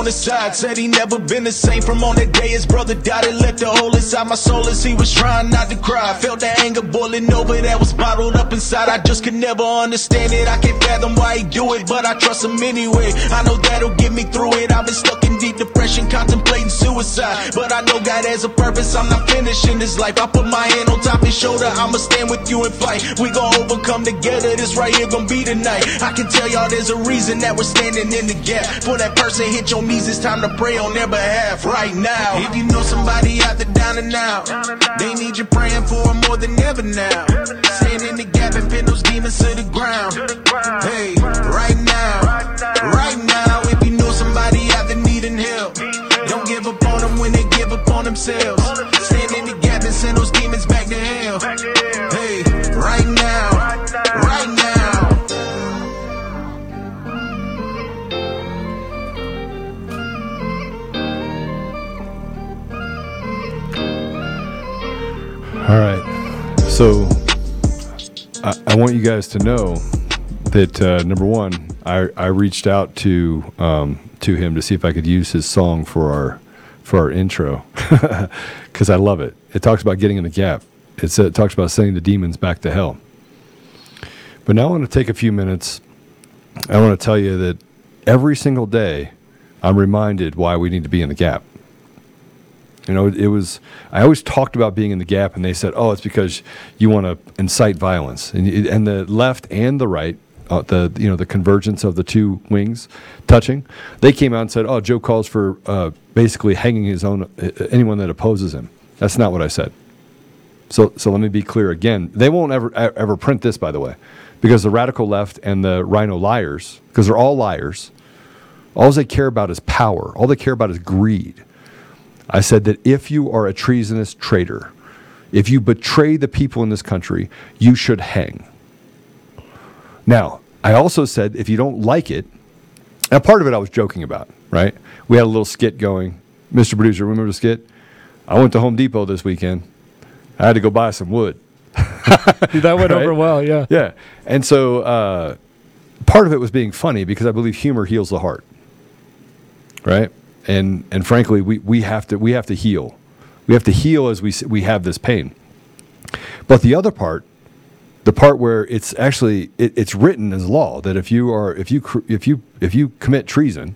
On the side. Said he never been the same from on that day his brother died. It left a hole inside my soul as he was trying not to cry. Felt the anger boiling over that was bottled up inside. I just could never understand it. I can't fathom why he do it, but I trust him anyway. I know that'll get me through it. I've been stuck in deep depression, contemplating suicide. But I know God has a purpose. I'm not finishing this life. I put my hand on top his shoulder. I'ma stand with you and fight. We gon' overcome together. This right here gon' be tonight. I can tell y'all there's a reason that we're standing in the gap. For that person, hit your knees. It's time to pray on their behalf right now. If you know somebody out there down and out, they need you praying for them more than ever now. Stand in the gap and pin those demons to the ground. Hey, right now, right now. If you know somebody out there needing help, don't give up on them when they give up on themselves. Stand in the gap and send those demons back to hell. All right. So I, I want you guys to know that uh, number one, I, I reached out to um, to him to see if I could use his song for our for our intro because I love it. It talks about getting in the gap. It's, it talks about sending the demons back to hell. But now I want to take a few minutes. I want to tell you that every single day, I'm reminded why we need to be in the gap. You know, it was. I always talked about being in the gap, and they said, "Oh, it's because you want to incite violence." And, and the left and the right, uh, the you know the convergence of the two wings touching, they came out and said, "Oh, Joe calls for uh, basically hanging his own uh, anyone that opposes him." That's not what I said. So, so let me be clear again. They won't ever ever print this, by the way, because the radical left and the RINO liars, because they're all liars. All they care about is power. All they care about is greed. I said that if you are a treasonous traitor, if you betray the people in this country, you should hang. Now, I also said if you don't like it, now part of it I was joking about, right? We had a little skit going. Mr. Producer, remember the skit? I went to Home Depot this weekend. I had to go buy some wood. that went Right? over well. Yeah. Yeah. And so uh, part of it was being funny because I believe humor heals the heart. Right? And and frankly, we, we have to we have to heal. We have to heal as we we have this pain. But the other part, the part where it's actually it, it's written as law that if you are if you if you if you commit treason,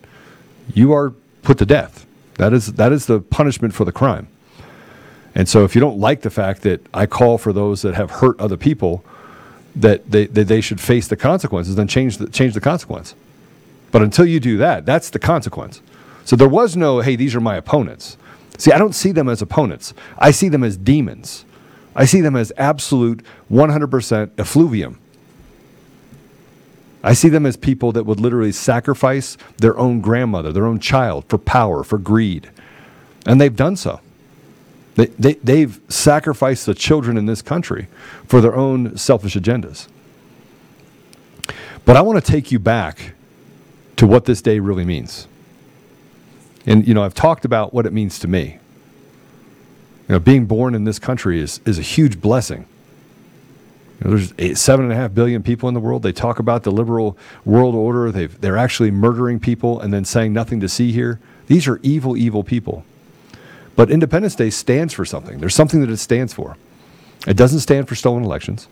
you are put to death. That is that is the punishment for the crime. And so if you don't like the fact that I call for those that have hurt other people that they, that they should face the consequences, then change the, change the consequence. But until you do that, that's the consequence. So there was no, hey, these are my opponents. See, I don't see them as opponents. I see them as demons. I see them as absolute 100% effluvium. I see them as people that would literally sacrifice their own grandmother, their own child for power, for greed. And they've done so. They, they, they've sacrificed the children in this country for their own selfish agendas. But I want to take you back to what this day really means. And, you know, I've talked about what it means to me. You know, being born in this country is, is a huge blessing. You know, there's eight, seven and a half billion people in the world. They talk about the liberal world order. They've, they're actually murdering people and then saying nothing to see here. These are evil, evil people. But Independence Day stands for something. There's something that it stands for. It doesn't stand for stolen elections.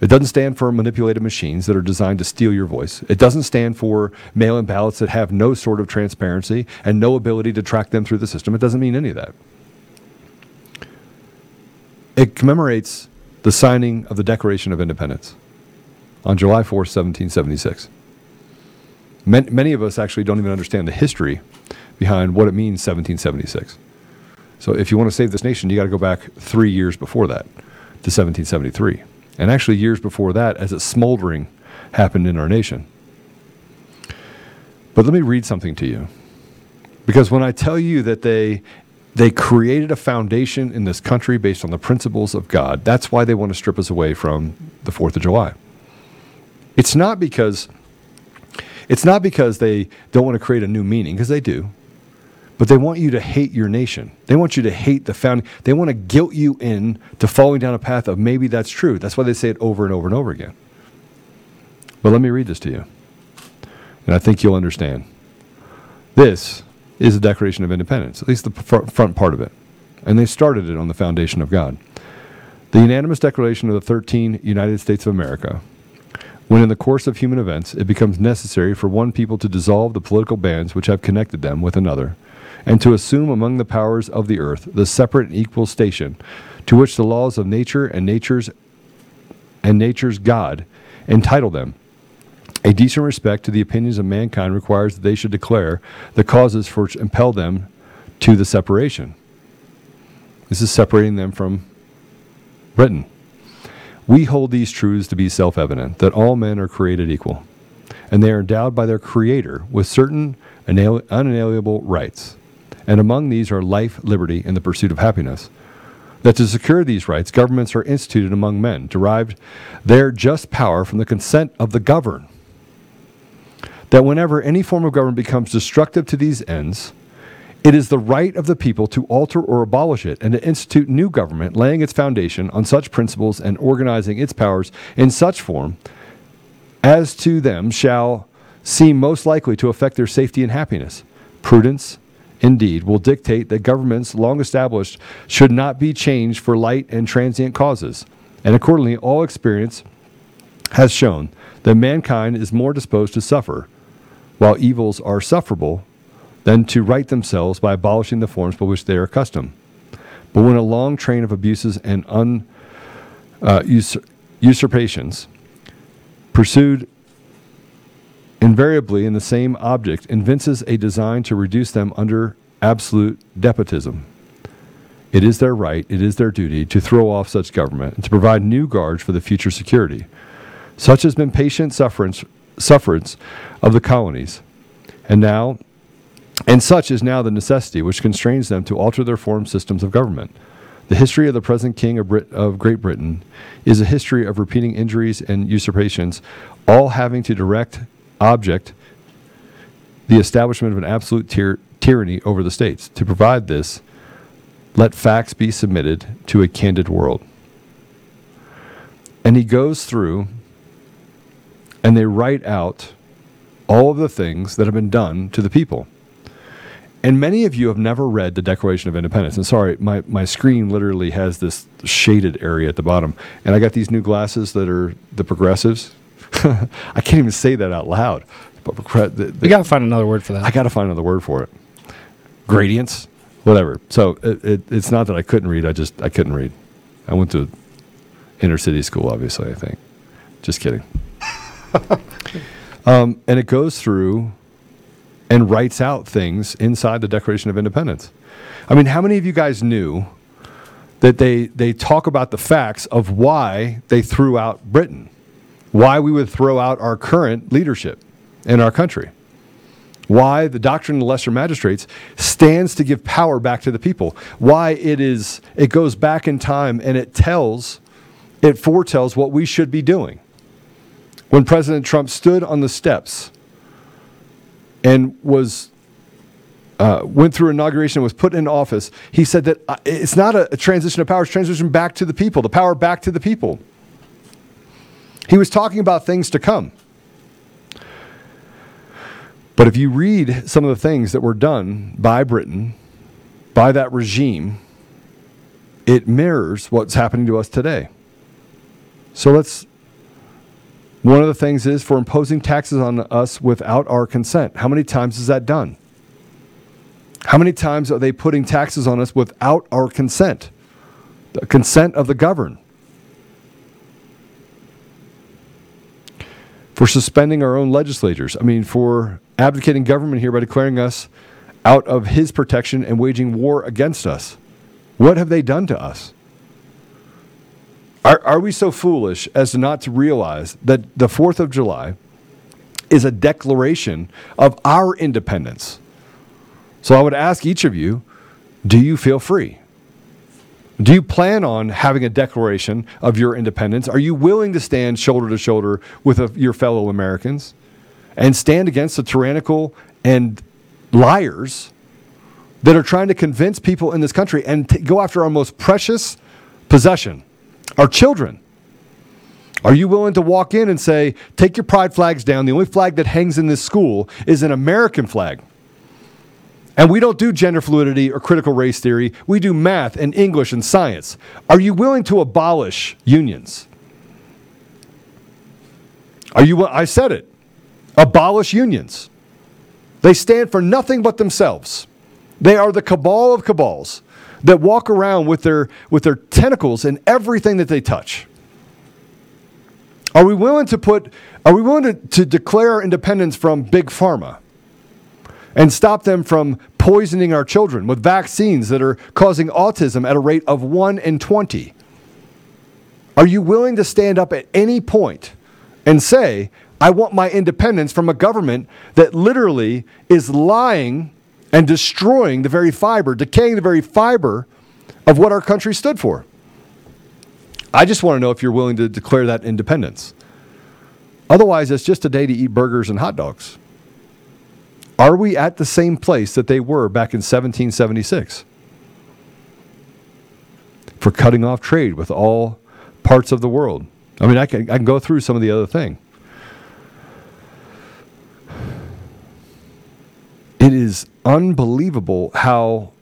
It doesn't stand for manipulated machines that are designed to steal your voice. It doesn't stand for mail in ballots that have no sort of transparency and no ability to track them through the system. It doesn't mean any of that. It commemorates the signing of the Declaration of Independence on July 4, 1776. Many, of us actually don't even understand the history behind what it means 1776. So if you want to save this nation, you got to go back three years before that to 1773. And actually, years before that, as a smoldering happened in our nation. But let me read something to you. Because when I tell you that they they created a foundation in this country based on the principles of God. That's why they want to strip us away from the 4th of July. It's not because it's not because they don't want to create a new meaning because they do. But they want you to hate your nation. They want you to hate the founding. They want to guilt you in to falling down a path of maybe that's true. That's why they say it over and over and over again. But let me read this to you. And I think you'll understand. This is the Declaration of Independence, at least the fr- front part of it. And they started it on the foundation of God. The unanimous declaration of the 13 United States of America. When in the course of human events it becomes necessary for one people to dissolve the political bands which have connected them with another, and to assume among the powers of the earth the separate and equal station to which the laws of nature and nature's and nature's God entitle them. A decent respect to the opinions of mankind requires that they should declare the causes for which impel them to the separation. This is separating them from Britain. We hold these truths to be self evident that all men are created equal, and they are endowed by their Creator with certain unalienable rights. And among these are life, liberty, and the pursuit of happiness. That to secure these rights, governments are instituted among men, derived their just power from the consent of the governed that whenever any form of government becomes destructive to these ends, it is the right of the people to alter or abolish it and to institute new government, laying its foundation on such principles and organizing its powers in such form as to them shall seem most likely to affect their safety and happiness. Prudence, indeed, will dictate that governments long established should not be changed for light and transient causes. And accordingly, all experience has shown that mankind is more disposed to suffer while evils are sufferable, than to right themselves by abolishing the forms by which they are accustomed. But when a long train of abuses and un, uh, usur- usurpations pursued invariably in the same object evinces a design to reduce them under absolute despotism. It is their right, it is their duty to throw off such government and to provide new guards for the future security. Such has been patient sufferance sufferance of the colonies. And now, and such is now the necessity which constrains them to alter their form systems of government. The history of the present King of, Brit- of Great Britain is a history of repeating injuries and usurpations, all having to direct object the establishment of an absolute tyr- tyranny over the states. To provide this, let facts be submitted to a candid world. And he goes through and they write out all of the things that have been done to the people. And many of you have never read the Declaration of Independence. And sorry, my, my screen literally has this shaded area at the bottom. And I got these new glasses that are the progressives. I can't even say that out loud. But we got to find another word for that. I got to find another word for it. Gradients. whatever. So it, it, it's not that I couldn't read. I just I couldn't read. I went to inner city school, obviously. I think. Just kidding. um, and it goes through and writes out things inside the Declaration of Independence. I mean, how many of you guys knew that they they talk about the facts of why they threw out Britain, why we would throw out our current leadership in our country? why the doctrine of the lesser magistrates stands to give power back to the people, why it is it goes back in time and it tells it foretells what we should be doing. When President Trump stood on the steps and was uh, went through inauguration was put in office, he said that uh, it's not a, a transition of power, it's transition back to the people, the power back to the people. He was talking about things to come. But if you read some of the things that were done by Britain, by that regime, it mirrors what's happening to us today. So let's. One of the things is for imposing taxes on us without our consent. How many times is that done? How many times are they putting taxes on us without our consent? The consent of the governed. For suspending our own legislators. I mean, for abdicating government here by declaring us out of his protection and waging war against us. What have they done to us? Are, are we so foolish as not to realize that the 4th of July is a declaration of our independence? So I would ask each of you do you feel free? Do you plan on having a declaration of your independence? Are you willing to stand shoulder to shoulder with a, your fellow Americans? and stand against the tyrannical and liars that are trying to convince people in this country and t- go after our most precious possession, our children. Are you willing to walk in and say, take your pride flags down? The only flag that hangs in this school is an American flag. And we don't do gender fluidity or critical race theory. We do math and English and science. Are you willing to abolish unions? Are you I said it abolish unions. They stand for nothing but themselves. They are the cabal of cabals that walk around with their, with their tentacles in everything that they touch. Are we willing to put, are we willing to, to declare independence from big pharma and stop them from poisoning our children with vaccines that are causing autism at a rate of 1 in 20? Are you willing to stand up at any point and say, I want my independence from a government that literally is lying and destroying the very fiber, decaying the very fiber of what our country stood for. I just want to know if you're willing to declare that independence. Otherwise, it's just a day to eat burgers and hot dogs. Are we at the same place that they were back in 1776? For cutting off trade with all parts of the world. I mean, I can, I can go through some of the other thing. it is unbelievable how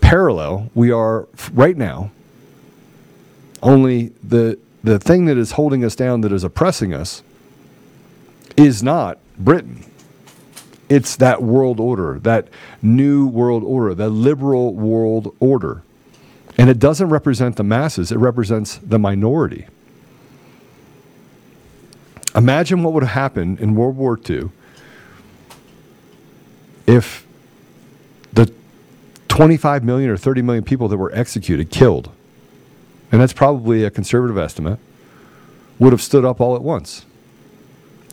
parallel we are right now. Only the the thing that is holding us down, that is oppressing us, is not Britain. It's that world order, that new world order, the liberal world order. And it doesn't represent the masses, it represents the minority. Imagine what would have happened in World War II if the 25 million or 30 million people that were executed, killed, and that's probably a conservative estimate, would have stood up all at once,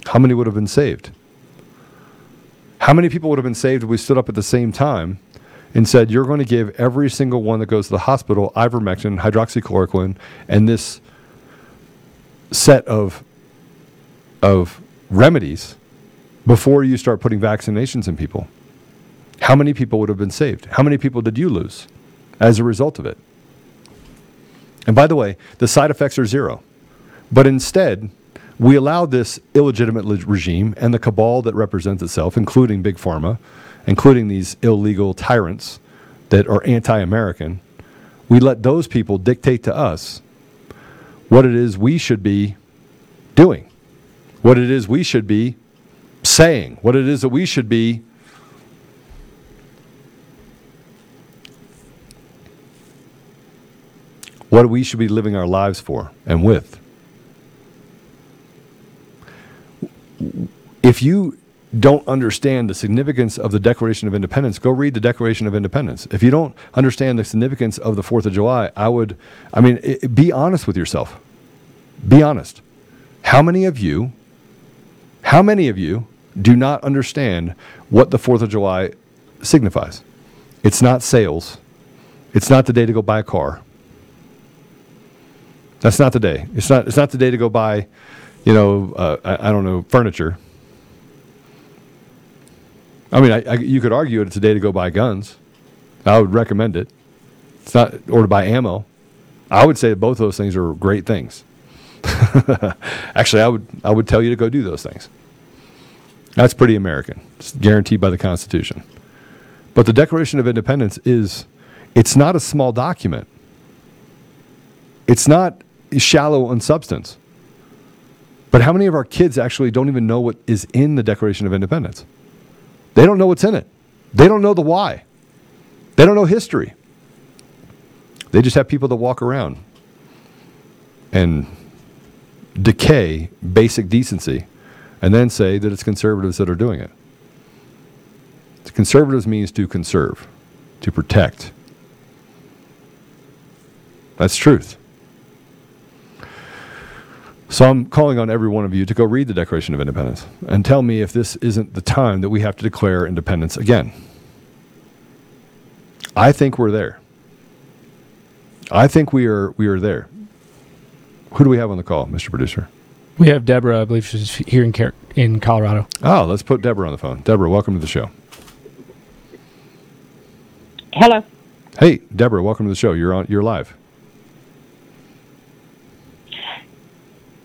how many would have been saved? How many people would have been saved if we stood up at the same time and said, You're going to give every single one that goes to the hospital ivermectin, hydroxychloroquine, and this set of, of remedies before you start putting vaccinations in people? How many people would have been saved? How many people did you lose as a result of it? And by the way, the side effects are zero. But instead, we allowed this illegitimate le- regime and the cabal that represents itself, including big pharma, including these illegal tyrants that are anti-American. We let those people dictate to us what it is we should be doing, what it is we should be saying, what it is that we should be what we should be living our lives for and with. If you don't understand the significance of the Declaration of Independence, go read the Declaration of Independence. If you don't understand the significance of the 4th of July, I would, I mean, i be honest with yourself. Be honest. How many of you, how many of you do not understand what the 4th of July signifies? It's not sales. It's not the day to go buy a car. That's not the day. It's not, it's not the day to go buy, you know, uh, I, I don't know, furniture. I mean, I, I, you could argue it's a day to go buy guns. I would recommend it. It's not, or to buy ammo. I would say both those things are great things. Actually, I would I would tell you to go do those things. That's pretty American. It's guaranteed by the Constitution. But the Declaration of Independence is it's not a small document. It's not shallow in substance. But how many of our kids actually don't even know what is in the Declaration of Independence? They don't know what's in it. They don't know the why. They don't know history. They just have people that walk around and decay basic decency and then say that it's conservatives that are doing it. Conservatives means to conserve, to protect. That's truth. So I'm calling on every one of you to go read the Declaration of Independence and tell me if this isn't the time that we have to declare independence again. I think we're there. I think we are we are there. Who do we have on the call, Mr. Producer? We have Deborah. I believe she's here in Car- in Colorado. Oh, let's put Deborah on the phone. Deborah, welcome to the show. Hello. Hey, Deborah, welcome to the show. You're on. You're live.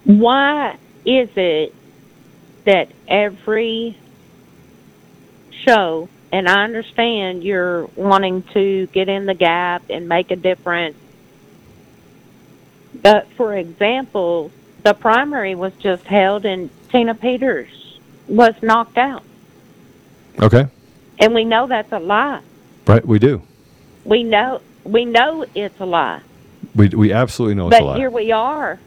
Why is it that every show, and I understand you're wanting to get in the gap and make a difference, but for example, the primary was just held and Tina Peters was knocked out. Okay. And we know that's a lie. Right, we do. We know we know it's a lie. We we absolutely know but it's a lie. here we are.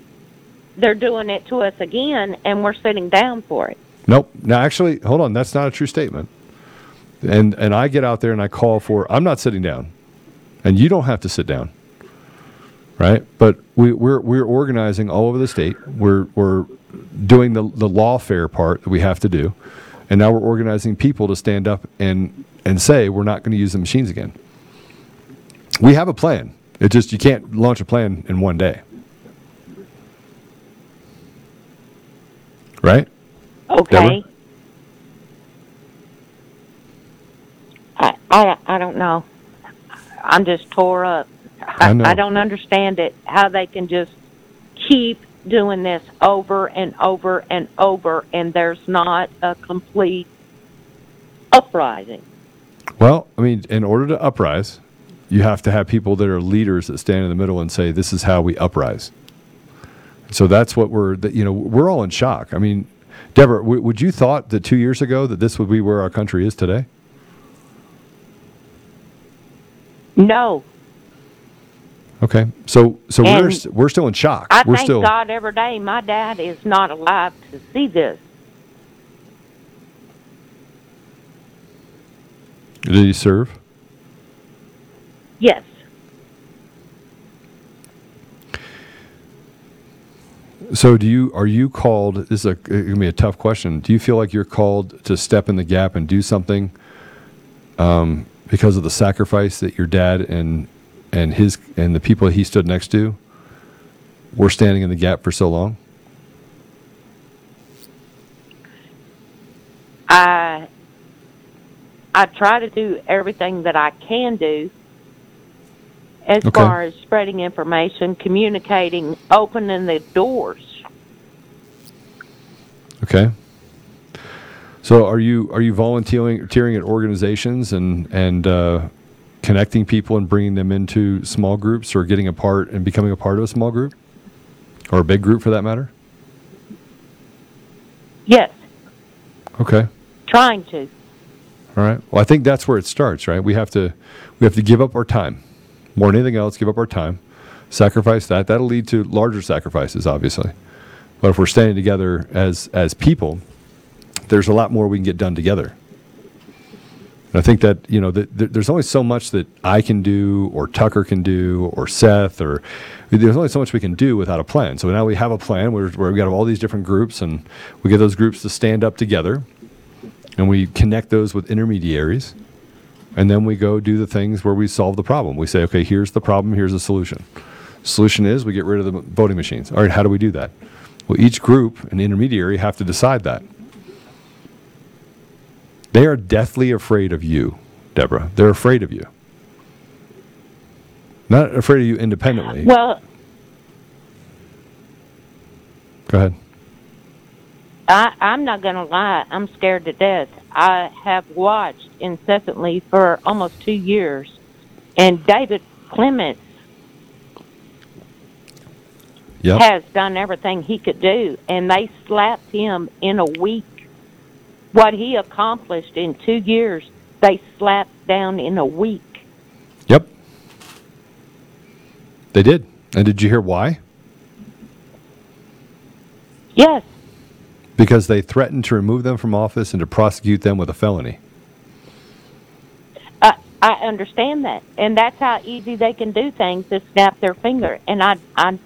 They're doing it to us again and we're sitting down for it. Nope. Now, actually, hold on. That's not a true statement. And and I get out there and I call for. I'm not sitting down, and you don't have to sit down. Right. But we, we're we're organizing all over the state. We're we're doing the the lawfare part that we have to do, and now we're organizing people to stand up and and say we're not going to use the machines again. We have a plan. It just you can't launch a plan in one day. Right? Okay. Deborah? I, I I don't know. I'm just tore up. I. I don't understand it. How they can just keep doing this over and over and over, and there's not a complete uprising. Well, I mean, in order to uprise, you have to have people that are leaders that stand in the middle and say, "This is how we uprise." So that's what we're. You know, we're all in shock. I mean, Deborah, w- would you thought that two years ago that this would be where our country is today? No, Okay, so so we're st- we're still in shock. I we're thank still God every day my dad is not alive to see this. Did he serve? Yes. So do you are you called? This is a going to be a tough question. Do you feel like you're called to step in the gap and do something um, because of the sacrifice that your dad and and his and the people he stood next to were standing in the gap for so long? I I try to do everything that I can do as Okay. far as spreading information, communicating, opening the doors. Okay. So are you are you volunteering volunteering at organizations and and uh, connecting people and bringing them into small groups or getting a part and becoming a part of a small group or a big group for that matter? Yes, Okay. trying to. All right. Well, I think that's where it starts, right? We have to we have to give up our time. More than anything else, give up our time sacrifice that. That'll lead to larger sacrifices, obviously. But if we're standing together as as people, there's a lot more we can get done together. And I think that you know there's only so much that I can do, or Tucker can do, or Seth, or there's only so much we can do without a plan. So now we have a plan where, where we got all these different groups, and we get those groups to stand up together, and we connect those with intermediaries, and then we go do the things where we solve the problem. We say, okay, here's the problem, here's the solution. Solution is we get rid of the voting machines. All right, how do we do that? Well, each group and intermediary have to decide that. They are deathly afraid of you, Deborah. They're afraid of you. Not afraid of you independently. Well, Go ahead. I, I'm not going to lie. I'm scared to death. I have watched incessantly for almost two years, and David Clements Yep. has done everything he could do, and they slapped him in a week. What he accomplished in two years, they slapped down in a week. Yep. They did. And did you hear why? Yes, Because they threatened to remove them from office and to prosecute them with a felony. I, I understand that, and that's how easy they can do things to snap their finger. And I, I,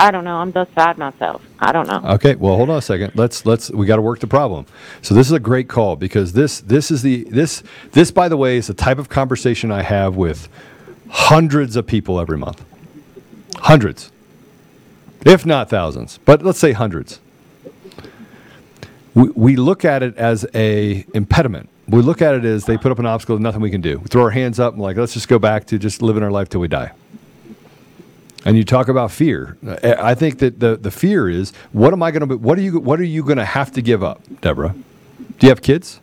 I don't know. I'm beside myself. I don't know. Okay, well, hold on a second. Let's let's we got to work the problem. So this is a great call because this this is the this this by the way is the type of conversation I have with hundreds of people every month. Hundreds. If not thousands, but let's say hundreds. We, we look at it as a impediment. We look at it as they put up an obstacle, nothing we can do. We throw our hands up and like, let's just go back to just living our life till we die. And you talk about fear. I think that the, the fear is what am I going to what are you what are you going to have to give up, Deborah? Do you have kids?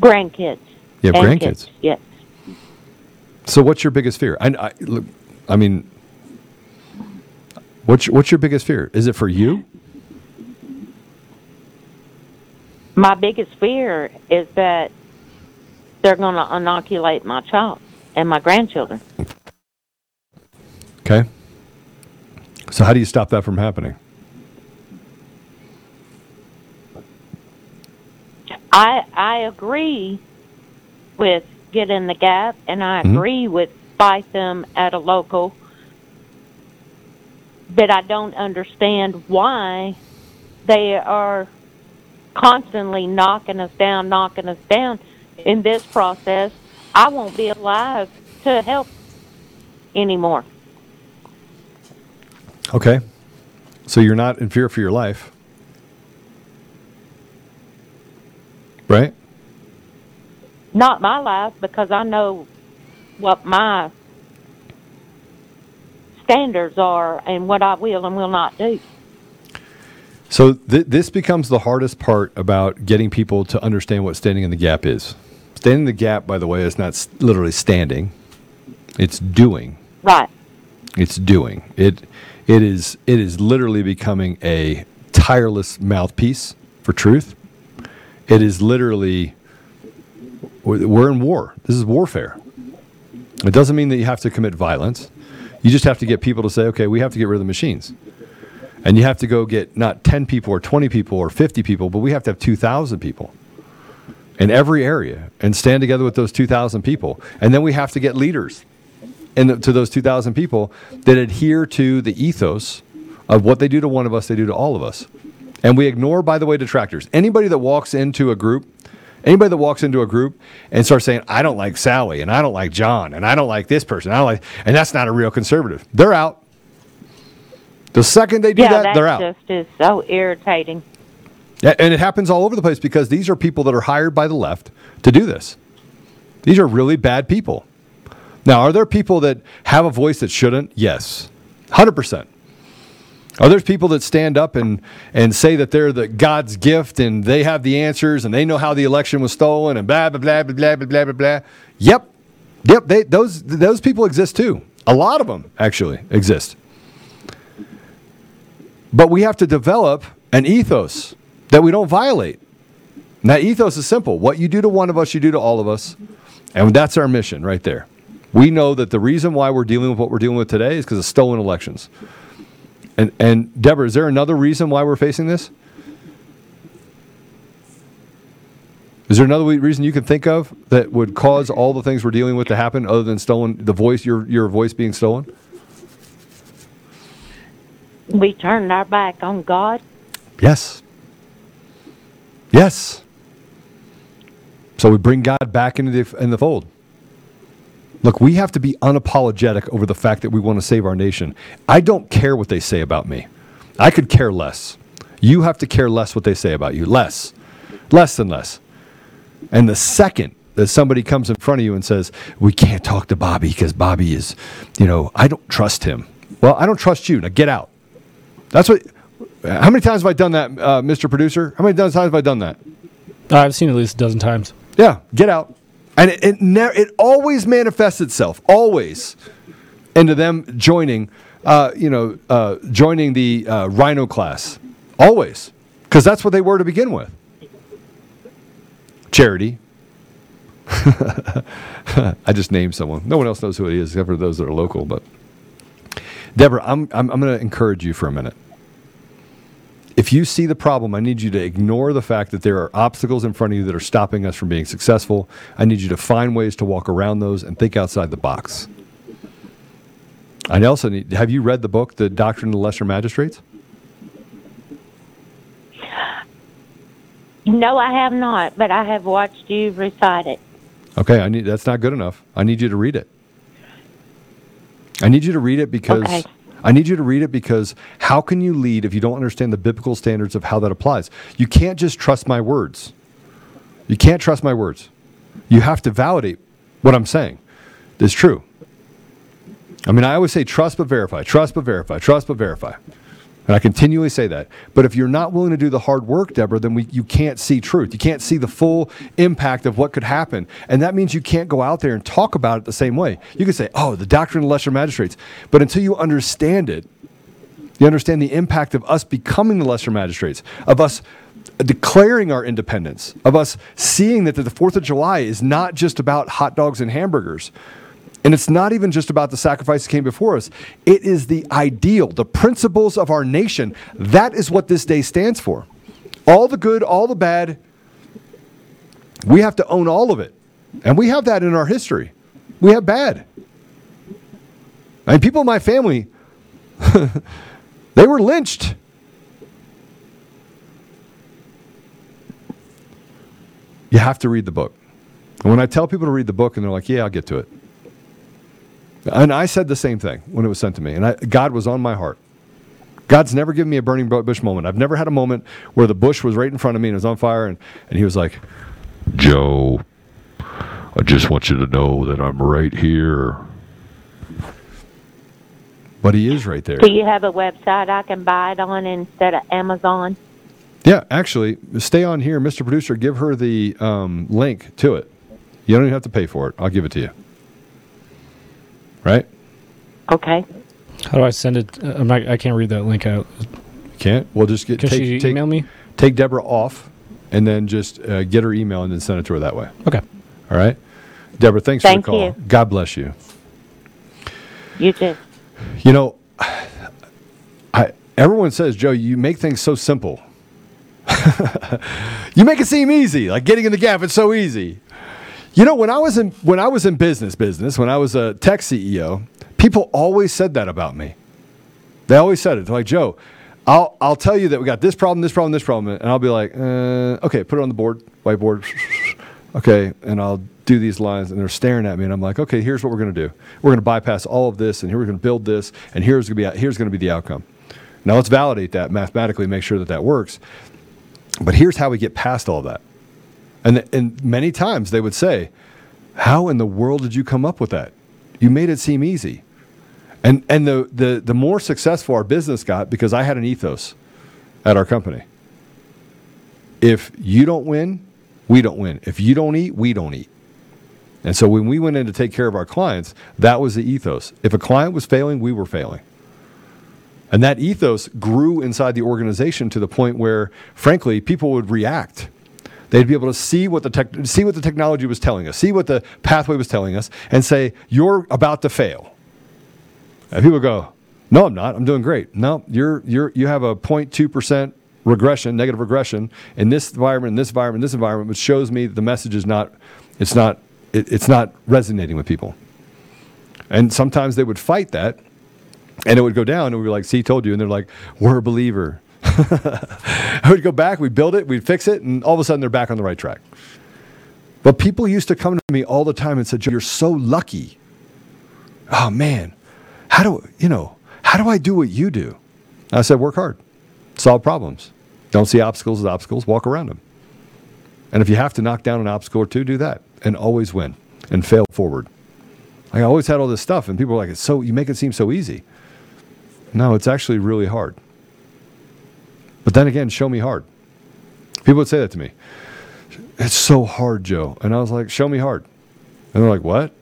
Grandkids. You have grandkids. kids, Yes. So what's your biggest fear? I, I look, I mean, what's your, what's your biggest fear? Is it for you? My biggest fear is that they're going to inoculate my child and my grandchildren. Okay. So how do you stop that from happening? I I agree with get in the gap, and I Mhm. agree with fight them at a local. But I don't understand why they are constantly knocking us down, knocking us down. In this process, I won't be alive to help anymore. Okay. So you're not in fear for your life. Right? Not my life because I know what my standards are and what I will and will not do. So th- this becomes the hardest part about getting people to understand what standing in the gap is. Standing in the gap, by the way, is not s- literally standing; it's doing. Right. It's doing. It it is it is literally becoming a tireless mouthpiece for truth. It is literally we're we're in war. This is warfare. It doesn't mean that you have to commit violence. You just have to get people to say, okay, we have to get rid of the machines. And you have to go get not 10 people or 20 people or 50 people, but we have to have 2,000 people in every area and stand together with those 2,000 people. And then we have to get leaders and to those 2,000 people that adhere to the ethos of what they do to one of us, they do to all of us. And we ignore, by the way, detractors. Anybody that walks into a group, anybody that walks into a group and starts saying, I don't like Sally and I don't like John and I don't like this person, I don't like, and that's not a real conservative. They're out. The second they do yeah, that, that they're out. just is so irritating. Yeah, and it happens all over the place because these are people that are hired by the left to do this. These are really bad people. Now, are there people that have a voice that shouldn't? Yes, 100%. Are there people that stand up and, and say that they're the God's gift and they have the answers and they know how the election was stolen and blah, blah, blah, blah, blah, blah, blah, blah, blah? Yep. Yep. They, those, those people exist too. A lot of them actually exist. But we have to develop an ethos that we don't violate. And that ethos is simple. What you do to one of us, you do to all of us. And that's our mission right there. We know that the reason why we're dealing with what we're dealing with today is because of stolen elections. And and Deborah, is there another reason why we're facing this? Is there another reason you can think of that would cause all the things we're dealing with to happen, other than stolen the voice, your your voice being stolen? We turned our back on God. Yes. Yes. So we bring God back into the in the fold. Look, we have to be unapologetic over the fact that we want to save our nation. I don't care what they say about me. I could care less. You have to care less what they say about you. Less. Less than less. And the second that somebody comes in front of you and says, We can't talk to Bobby because Bobby is, you know, I don't trust him. Well, I don't trust you. Now get out. That's what. How many times have I done that, uh, Mr. Producer? How many times have I done that? I've seen it at least a dozen times. Yeah, get out. And it it, ne- it always manifests itself, always, into them joining, uh, you know, uh, joining the uh, RINO class, always, because that's what they were to begin with. Charity. I just named someone. No one else knows who it is except for those that are local. But Deborah, I'm I'm, I'm going to encourage you for a minute. If you see the problem, I need you to ignore the fact that there are obstacles in front of you that are stopping us from being successful. I need you to find ways to walk around those and think outside the box. I also need. Have you read the book, The Doctrine of the Lesser Magistrates? No, I have not, but I have watched you recite it. Okay, I need. That's not good enough. I need you to read it. I need you to read it because Okay. I need you to read it because how can you lead if you don't understand the biblical standards of how that applies? You can't just trust my words. You can't trust my words. You have to validate what I'm saying is true. I mean, I always say trust but verify, trust but verify, trust but verify. And I continually say that. But if you're not willing to do the hard work, Deborah, then we, you can't see truth. You can't see the full impact of what could happen. And that means you can't go out there and talk about it the same way. You can say, oh, the doctrine of lesser magistrates. But until you understand it, you understand the impact of us becoming the lesser magistrates, of us declaring our independence, of us seeing that the 4th of July is not just about hot dogs and hamburgers. And it's not even just about the sacrifice that came before us. It is the ideal, the principles of our nation. That is what this day stands for. All the good, all the bad, we have to own all of it. And we have that in our history. We have bad. And people in my family, they were lynched. You have to read the book. And when I tell people to read the book and they're like, yeah, I'll get to it. And I said the same thing when it was sent to me. And I, God was on my heart. God's never given me a burning bush moment. I've never had a moment where the bush was right in front of me and it was on fire and, and he was like, Joe, I just want you to know that I'm right here. But he is right there. Do you have a website I can buy it on instead of Amazon? Yeah, actually, stay on here, Mr. Producer. Give her the um, link to it. You don't even have to pay for it. I'll give it to you. Right? Okay. How do I send it? Uh, I'm not, I can't read that link out. You can't? Well, just get Can take, she take, email me? Take Deborah off, and then just uh, get her email and then send it to her that way. Okay. All right, Deborah. Thanks Thank for the call. you. God bless you. You too. You know, I everyone says, Joe, you make things so simple. you make it seem easy, like getting in the gap. It's so easy. You know, when I was in when I was in business, business, when I was a tech CEO, people always said that about me. They always said it. They're like, Joe, I'll I'll tell you that we got this problem, this problem, this problem, and I'll be like, uh, okay, put it on the board, whiteboard, okay, and I'll do these lines, and they're staring at me, and I'm like, okay, here's what we're gonna do. We're gonna bypass all of this, and here we're gonna build this, and here's gonna be here's gonna be the outcome. Now let's validate that mathematically, make sure that that works. But here's how we get past all that. And, and many times they would say, How in the world did you come up with that? You made it seem easy. And, and the, the, the more successful our business got, because I had an ethos at our company. If you don't win, we don't win. If you don't eat, we don't eat. And so when we went in to take care of our clients, that was the ethos. If a client was failing, we were failing. And that ethos grew inside the organization to the point where, frankly, people would react. They'd be able to see what the tech, see what the technology was telling us, see what the pathway was telling us, and say, "You're about to fail." And people go, "No, I'm not. I'm doing great." No, you're you're you have a 0.2 percent regression, negative regression in this environment, in this environment, in this environment, which shows me the message is not, it's not, it, it's not resonating with people. And sometimes they would fight that, and it would go down, and we'd be like, "See, told you," and they're like, "We're a believer." I would go back, we'd build it, we'd fix it, and all of a sudden they're back on the right track. But people used to come to me all the time and said, you're so lucky. Oh man, how do you know, how do I do what you do? I said, work hard, solve problems. Don't see obstacles as obstacles, walk around them. And if you have to knock down an obstacle or two, do that and always win and fail forward. I always had all this stuff, and people were like, it's so you make it seem so easy. No, it's actually really hard. But then again, show me hard. People would say that to me. It's so hard, Joe. And I was like, show me hard. And they're like, what?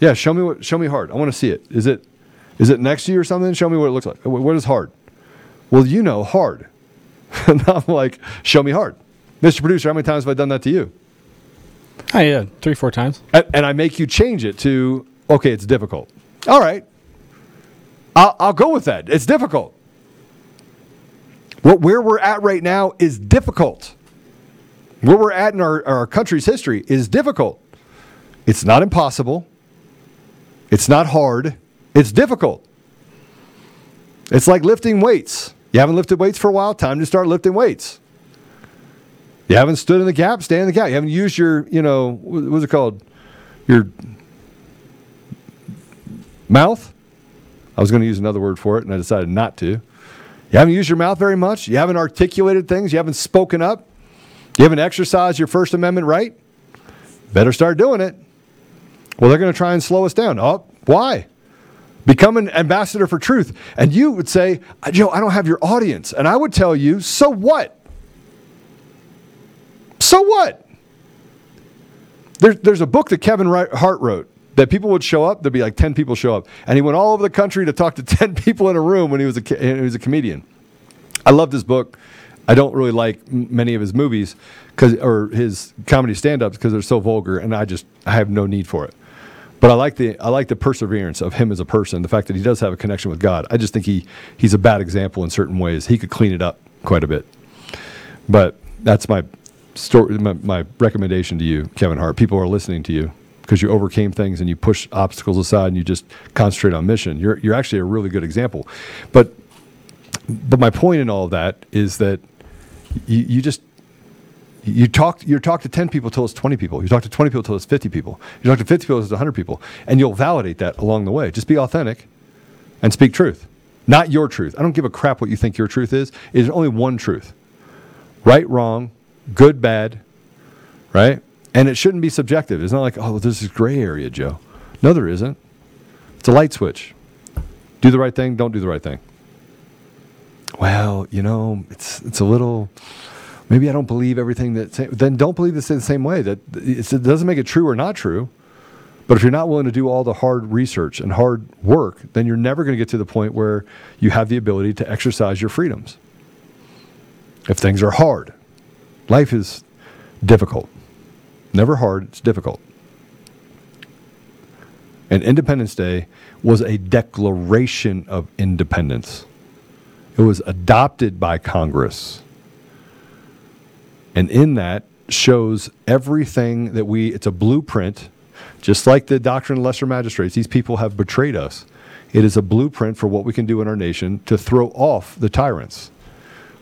Yeah, show me what show me hard. I want to see it. Is it is it next to you or something? Show me what it looks like. What is hard? Well, you know hard. and I'm like, show me hard. Mr. Producer, how many times have I done that to you? Oh, yeah, three, four times. And, and I make you change it to, okay, it's difficult. All right. I'll, I'll go with that. It's difficult. What, where we're at right now is difficult. Where we're at in our, our country's history is difficult. It's not impossible. It's not hard. It's difficult. It's like lifting weights. You haven't lifted weights for a while, time to start lifting weights. You haven't stood in the gap, stand in the gap. You haven't used your, you know, what's it called? Your mouth? I was going to use another word for it, and I decided not to. You haven't used your mouth very much. You haven't articulated things. You haven't spoken up. You haven't exercised your First Amendment right. Better start doing it. Well, they're going to try and slow us down. Oh, why? Become an ambassador for truth. And you would say, uh, Joe, I don't have your audience. And I would tell you, so what? So what? There, there's a book that Kevin Hart wrote that people would show up. There'd be like 10 people show up. And he went all over the country to talk to 10 people in a room when he was a, he was a comedian. I love his book. I don't really like many of his movies cause, or his comedy stand ups because they're so vulgar and I just I have no need for it. But I like the I like the perseverance of him as a person, the fact that he does have a connection with God. I just think he he's a bad example in certain ways. He could clean it up quite a bit. But that's my story my, my recommendation to you, Kevin Hart. People are listening to you because you overcame things and you push obstacles aside and you just concentrate on mission. You're you're actually a really good example. But but my point in all of that is that you, you just you talk you talk to 10 people till it's 20 people. You talk to 20 people till it's 50 people. You talk to 50 people till it's 100 people. And you'll validate that along the way. Just be authentic and speak truth. Not your truth. I don't give a crap what you think your truth is. It's only one truth. Right, wrong, good, bad, right? And it shouldn't be subjective. It's not like, oh, this gray area, Joe. No, there isn't. It's a light switch. Do the right thing, don't do the right thing. Well, you know, it's it's a little maybe I don't believe everything that then don't believe this in the same way. That it doesn't make it true or not true. But if you're not willing to do all the hard research and hard work, then you're never going to get to the point where you have the ability to exercise your freedoms. If things are hard, life is difficult. Never hard, it's difficult. And Independence Day was a declaration of independence. It was adopted by Congress. And in that shows everything that we, it's a blueprint, just like the doctrine of lesser magistrates. These people have betrayed us. It is a blueprint for what we can do in our nation to throw off the tyrants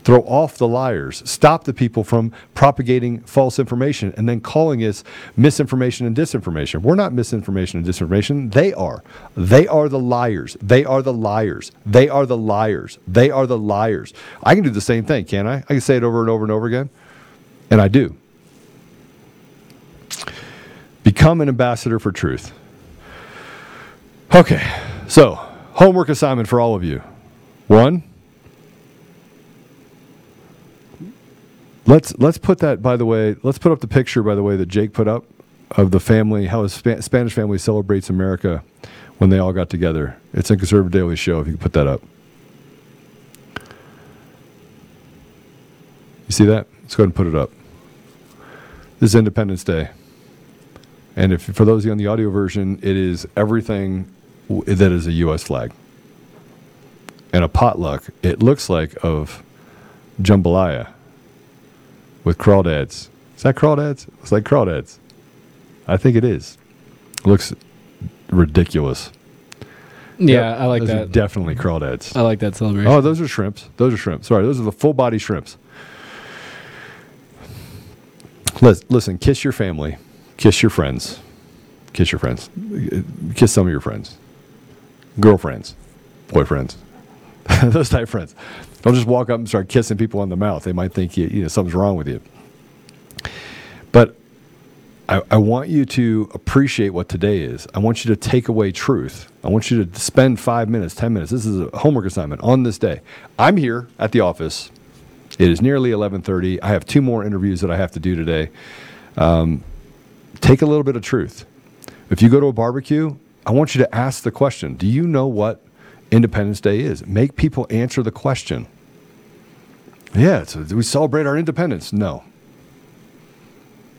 throw off the liars, stop the people from propagating false information and then calling us misinformation and disinformation. We're not misinformation and disinformation. They are. They are the liars. They are the liars. They are the liars. They are the liars. I can do the same thing, can't I? I can say it over and over and over again. And I do. Become an ambassador for truth. Okay, so homework assignment for all of you. One, Let's let's put that by the way. Let's put up the picture by the way that Jake put up of the family, how his Sp- Spanish family celebrates America when they all got together. It's in Conservative Daily Show. If you can put that up, you see that? Let's go ahead and put it up. This is Independence Day. And if for those of you on the audio version, it is everything that is a U.S. flag. And a potluck, it looks like of jambalaya with crawdads. Is that crawdads? It's like crawdads. I think it is. looks ridiculous. Yeah, Yep, I like that. definitely crawdads. I like that celebration. Oh, those are shrimps. Those are shrimps. Sorry, those are the full body shrimps. Lis- Listen, kiss your family, kiss your friends, kiss your friends, kiss some of your friends, girlfriends, boyfriends, those type of friends. Don't just walk up and start kissing people on the mouth. They might think you, you know something's wrong with you. But I, I want you to appreciate what today is. I want you to take away truth. I want you to spend five minutes, 10 minutes. This is a homework assignment on this day. I'm here at the office. It is nearly 11:30. I have two more interviews that I have to do today. Um, take a little bit of truth. If you go to a barbecue, I want you to ask the question: Do you know what Independence Day is? Make people answer the question. Yeah, it's we celebrate our independence. No.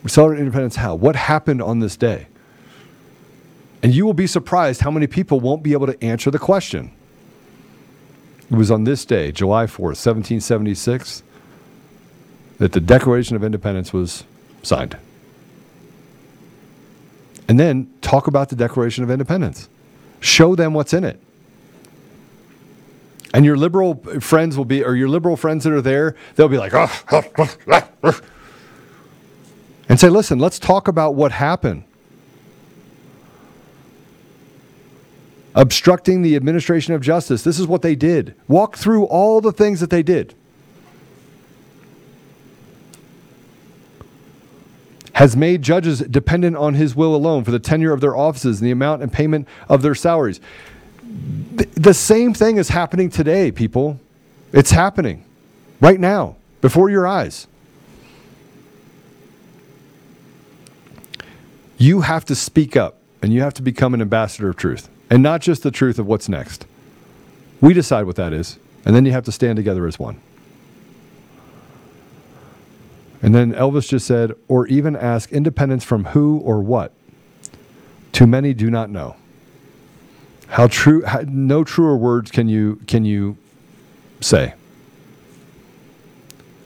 We celebrate independence how? What happened on this day? And you will be surprised how many people won't be able to answer the question. It was on this day, July 4th, 1776, that the Declaration of Independence was signed. And then talk about the Declaration of Independence. Show them what's in it. And your liberal friends will be, or your liberal friends that are there, they'll be like, oh, and say, listen, let's talk about what happened. Obstructing the administration of justice. This is what they did. Walk through all the things that they did. Has made judges dependent on his will alone for the tenure of their offices and the amount and payment of their salaries. Th- The same thing is happening today, people. It's happening right now before your eyes. You have to speak up and you have to become an ambassador of truth and not just the truth of what's next. We decide what that is, and then you have to stand together as one. And then Elvis just said, or even ask independence from who or what. Too many do not know. How true? How, no truer words can you can you say.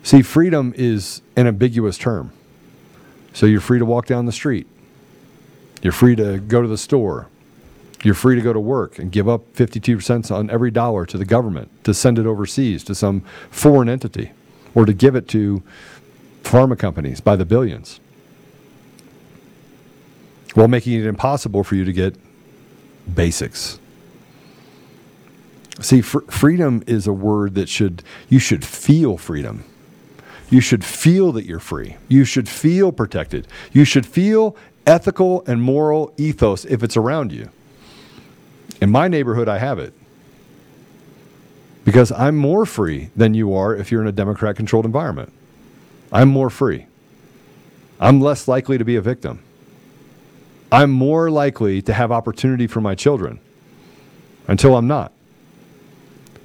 See, freedom is an ambiguous term. So you're free to walk down the street. You're free to go to the store. You're free to go to work and give up 52 cents on every dollar to the government to send it overseas to some foreign entity or to give it to pharma companies by the billions while making it impossible for you to get basics. See, fr- freedom is a word that should, you should feel freedom. You should feel that you're free. You should feel protected. You should feel ethical and moral ethos if it's around you. In my neighborhood, I have it. Because I'm more free than you are if you're in a Democrat controlled environment. I'm more free. I'm less likely to be a victim. I'm more likely to have opportunity for my children until I'm not.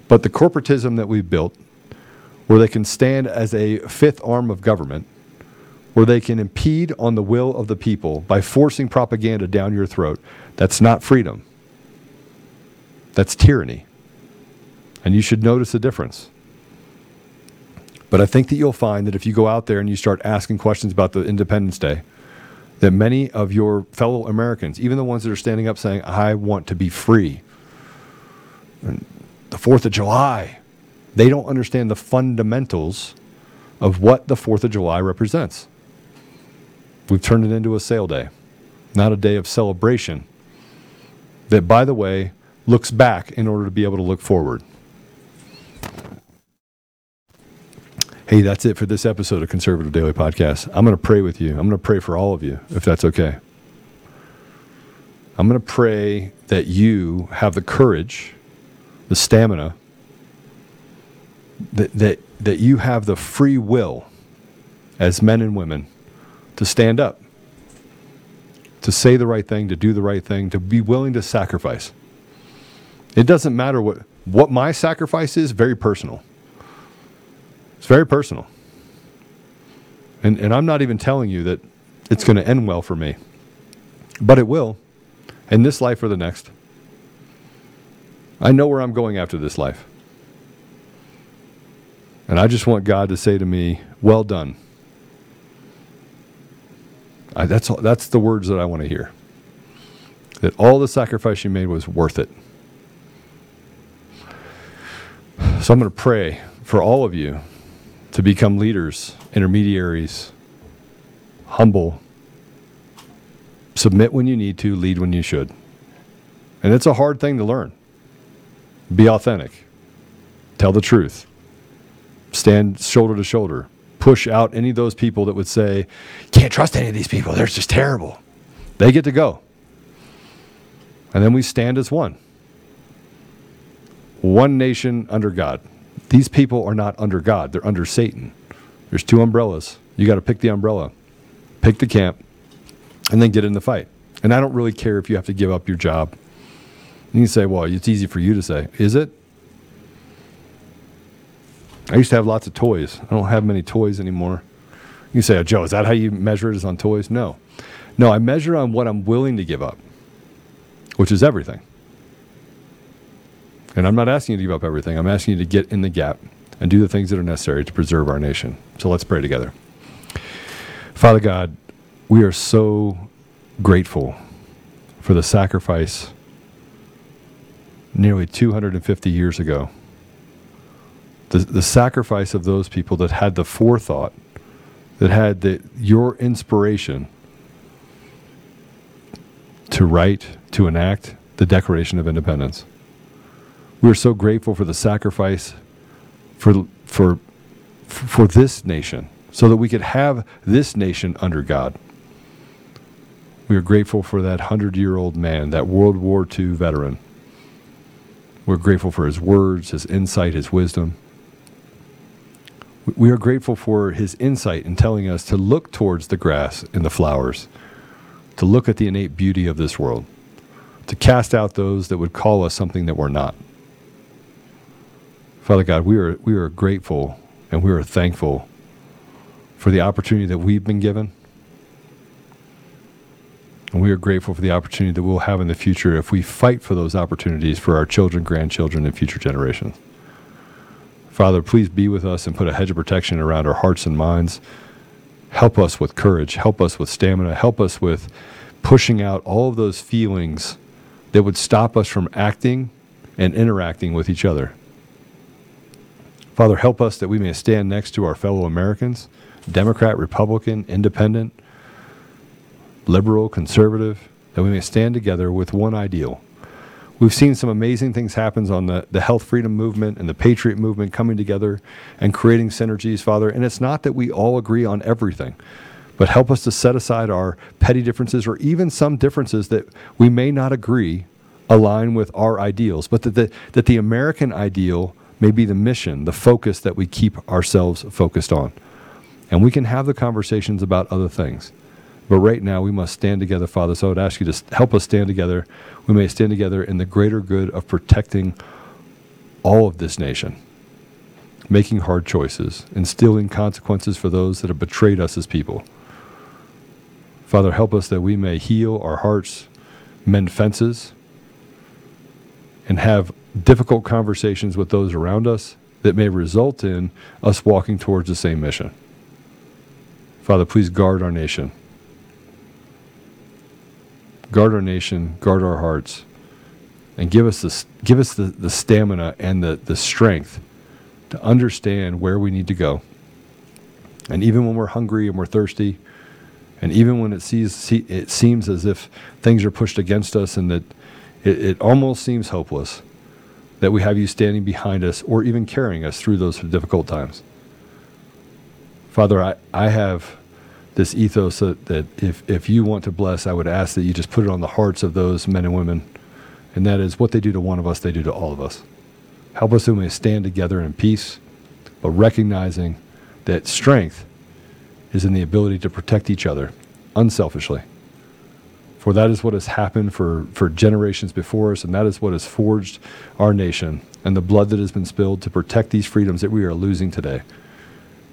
But the corporatism that we've built, where they can stand as a fifth arm of government, where they can impede on the will of the people by forcing propaganda down your throat, that's not freedom. That's tyranny. And you should notice the difference. But I think that you'll find that if you go out there and you start asking questions about the Independence Day, that many of your fellow Americans, even the ones that are standing up saying, I want to be free, and the 4th of July, they don't understand the fundamentals of what the 4th of July represents. We've turned it into a sale day, not a day of celebration that, by the way, looks back in order to be able to look forward. Hey, that's it for this episode of Conservative Daily Podcast. I'm going to pray with you. I'm going to pray for all of you, if that's okay. I'm going to pray that you have the courage, the stamina, that, that, that you have the free will as men and women to stand up, to say the right thing, to do the right thing, to be willing to sacrifice. It doesn't matter what, what my sacrifice is, very personal. It's very personal. And, and I'm not even telling you that it's going to end well for me. But it will, in this life or the next. I know where I'm going after this life. And I just want God to say to me, Well done. I, that's, all, that's the words that I want to hear. That all the sacrifice you made was worth it. So I'm going to pray for all of you to become leaders, intermediaries, humble, submit when you need to, lead when you should. And it's a hard thing to learn. Be authentic, tell the truth, stand shoulder to shoulder, push out any of those people that would say, can't trust any of these people, they're just terrible. They get to go. And then we stand as one. One nation under God. These people are not under God, they're under Satan. There's two umbrellas. You got to pick the umbrella, pick the camp, and then get in the fight. And I don't really care if you have to give up your job. You can say, well, it's easy for you to say. Is it? I used to have lots of toys. I don't have many toys anymore. You say, oh, Joe, is that how you measure it? Is on toys? No. No, I measure on what I'm willing to give up, which is everything. And I'm not asking you to give up everything. I'm asking you to get in the gap and do the things that are necessary to preserve our nation. So let's pray together. Father God, we are so grateful for the sacrifice nearly 250 years ago. The, the sacrifice of those people that had the forethought, that had the, your inspiration to write, to enact the Declaration of Independence. We're so grateful for the sacrifice for, for, for this nation, so that we could have this nation under God. We are grateful for that 100 year old man, that World War II veteran. We're grateful for his words, his insight, his wisdom. We are grateful for his insight in telling us to look towards the grass and the flowers, to look at the innate beauty of this world, to cast out those that would call us something that we're not. Father God, we are, we are grateful and we are thankful for the opportunity that we've been given. And we are grateful for the opportunity that we'll have in the future if we fight for those opportunities for our children, grandchildren, and future generations. Father, please be with us and put a hedge of protection around our hearts and minds. Help us with courage. Help us with stamina. Help us with pushing out all of those feelings that would stop us from acting and interacting with each other. Father, help us that we may stand next to our fellow Americans Democrat, Republican, Independent, liberal, conservative, that we may stand together with one ideal. We've seen some amazing things happen on the, the health freedom movement and the patriot movement coming together and creating synergies, Father. And it's not that we all agree on everything, but help us to set aside our petty differences or even some differences that we may not agree align with our ideals, but that the, that the American ideal may be the mission, the focus that we keep ourselves focused on. And we can have the conversations about other things. But right now, we must stand together, Father. So I would ask you to help us stand together. We may stand together in the greater good of protecting all of this nation, making hard choices, instilling consequences for those that have betrayed us as people. Father, help us that we may heal our hearts, mend fences, and have difficult conversations with those around us that may result in us walking towards the same mission. Father, please guard our nation. Guard our nation, guard our hearts, and give us, the, give us the, the stamina and the, the strength to understand where we need to go. And even when we're hungry and we're thirsty, and even when it, sees, it seems as if things are pushed against us and that it, it almost seems hopeless, that we have you standing behind us or even carrying us through those difficult times. Father, I, I have this ethos that, that if, if you want to bless, I would ask that you just put it on the hearts of those men and women. And that is what they do to one of us, they do to all of us. Help us to may stand together in peace, but recognizing that strength is in the ability to protect each other unselfishly. For that is what has happened for, for generations before us, and that is what has forged our nation and the blood that has been spilled to protect these freedoms that we are losing today.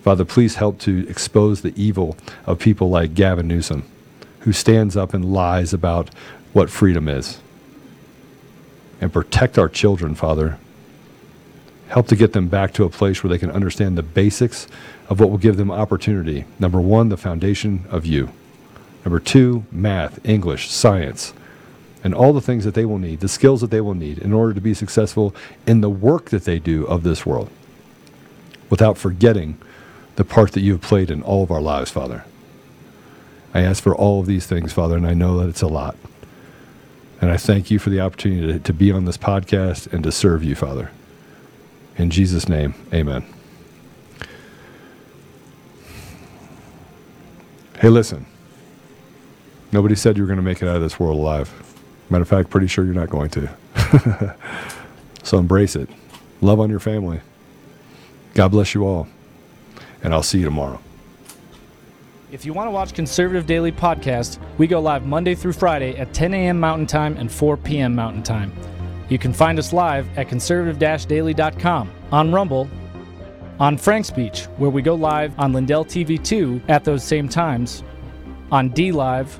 Father, please help to expose the evil of people like Gavin Newsom, who stands up and lies about what freedom is. And protect our children, Father. Help to get them back to a place where they can understand the basics of what will give them opportunity. Number one, the foundation of you. Number two, math, English, science, and all the things that they will need, the skills that they will need in order to be successful in the work that they do of this world, without forgetting the part that you have played in all of our lives, Father. I ask for all of these things, Father, and I know that it's a lot. And I thank you for the opportunity to, to be on this podcast and to serve you, Father. In Jesus' name, amen. Hey, listen. Nobody said you were going to make it out of this world alive. Matter of fact, pretty sure you're not going to. so embrace it. Love on your family. God bless you all. And I'll see you tomorrow. If you want to watch Conservative Daily Podcast, we go live Monday through Friday at 10 a.m. Mountain Time and 4 p.m. Mountain Time. You can find us live at conservative-daily.com, on Rumble, on FrankSpeech, where we go live on Lindell TV 2 at those same times, on DLive,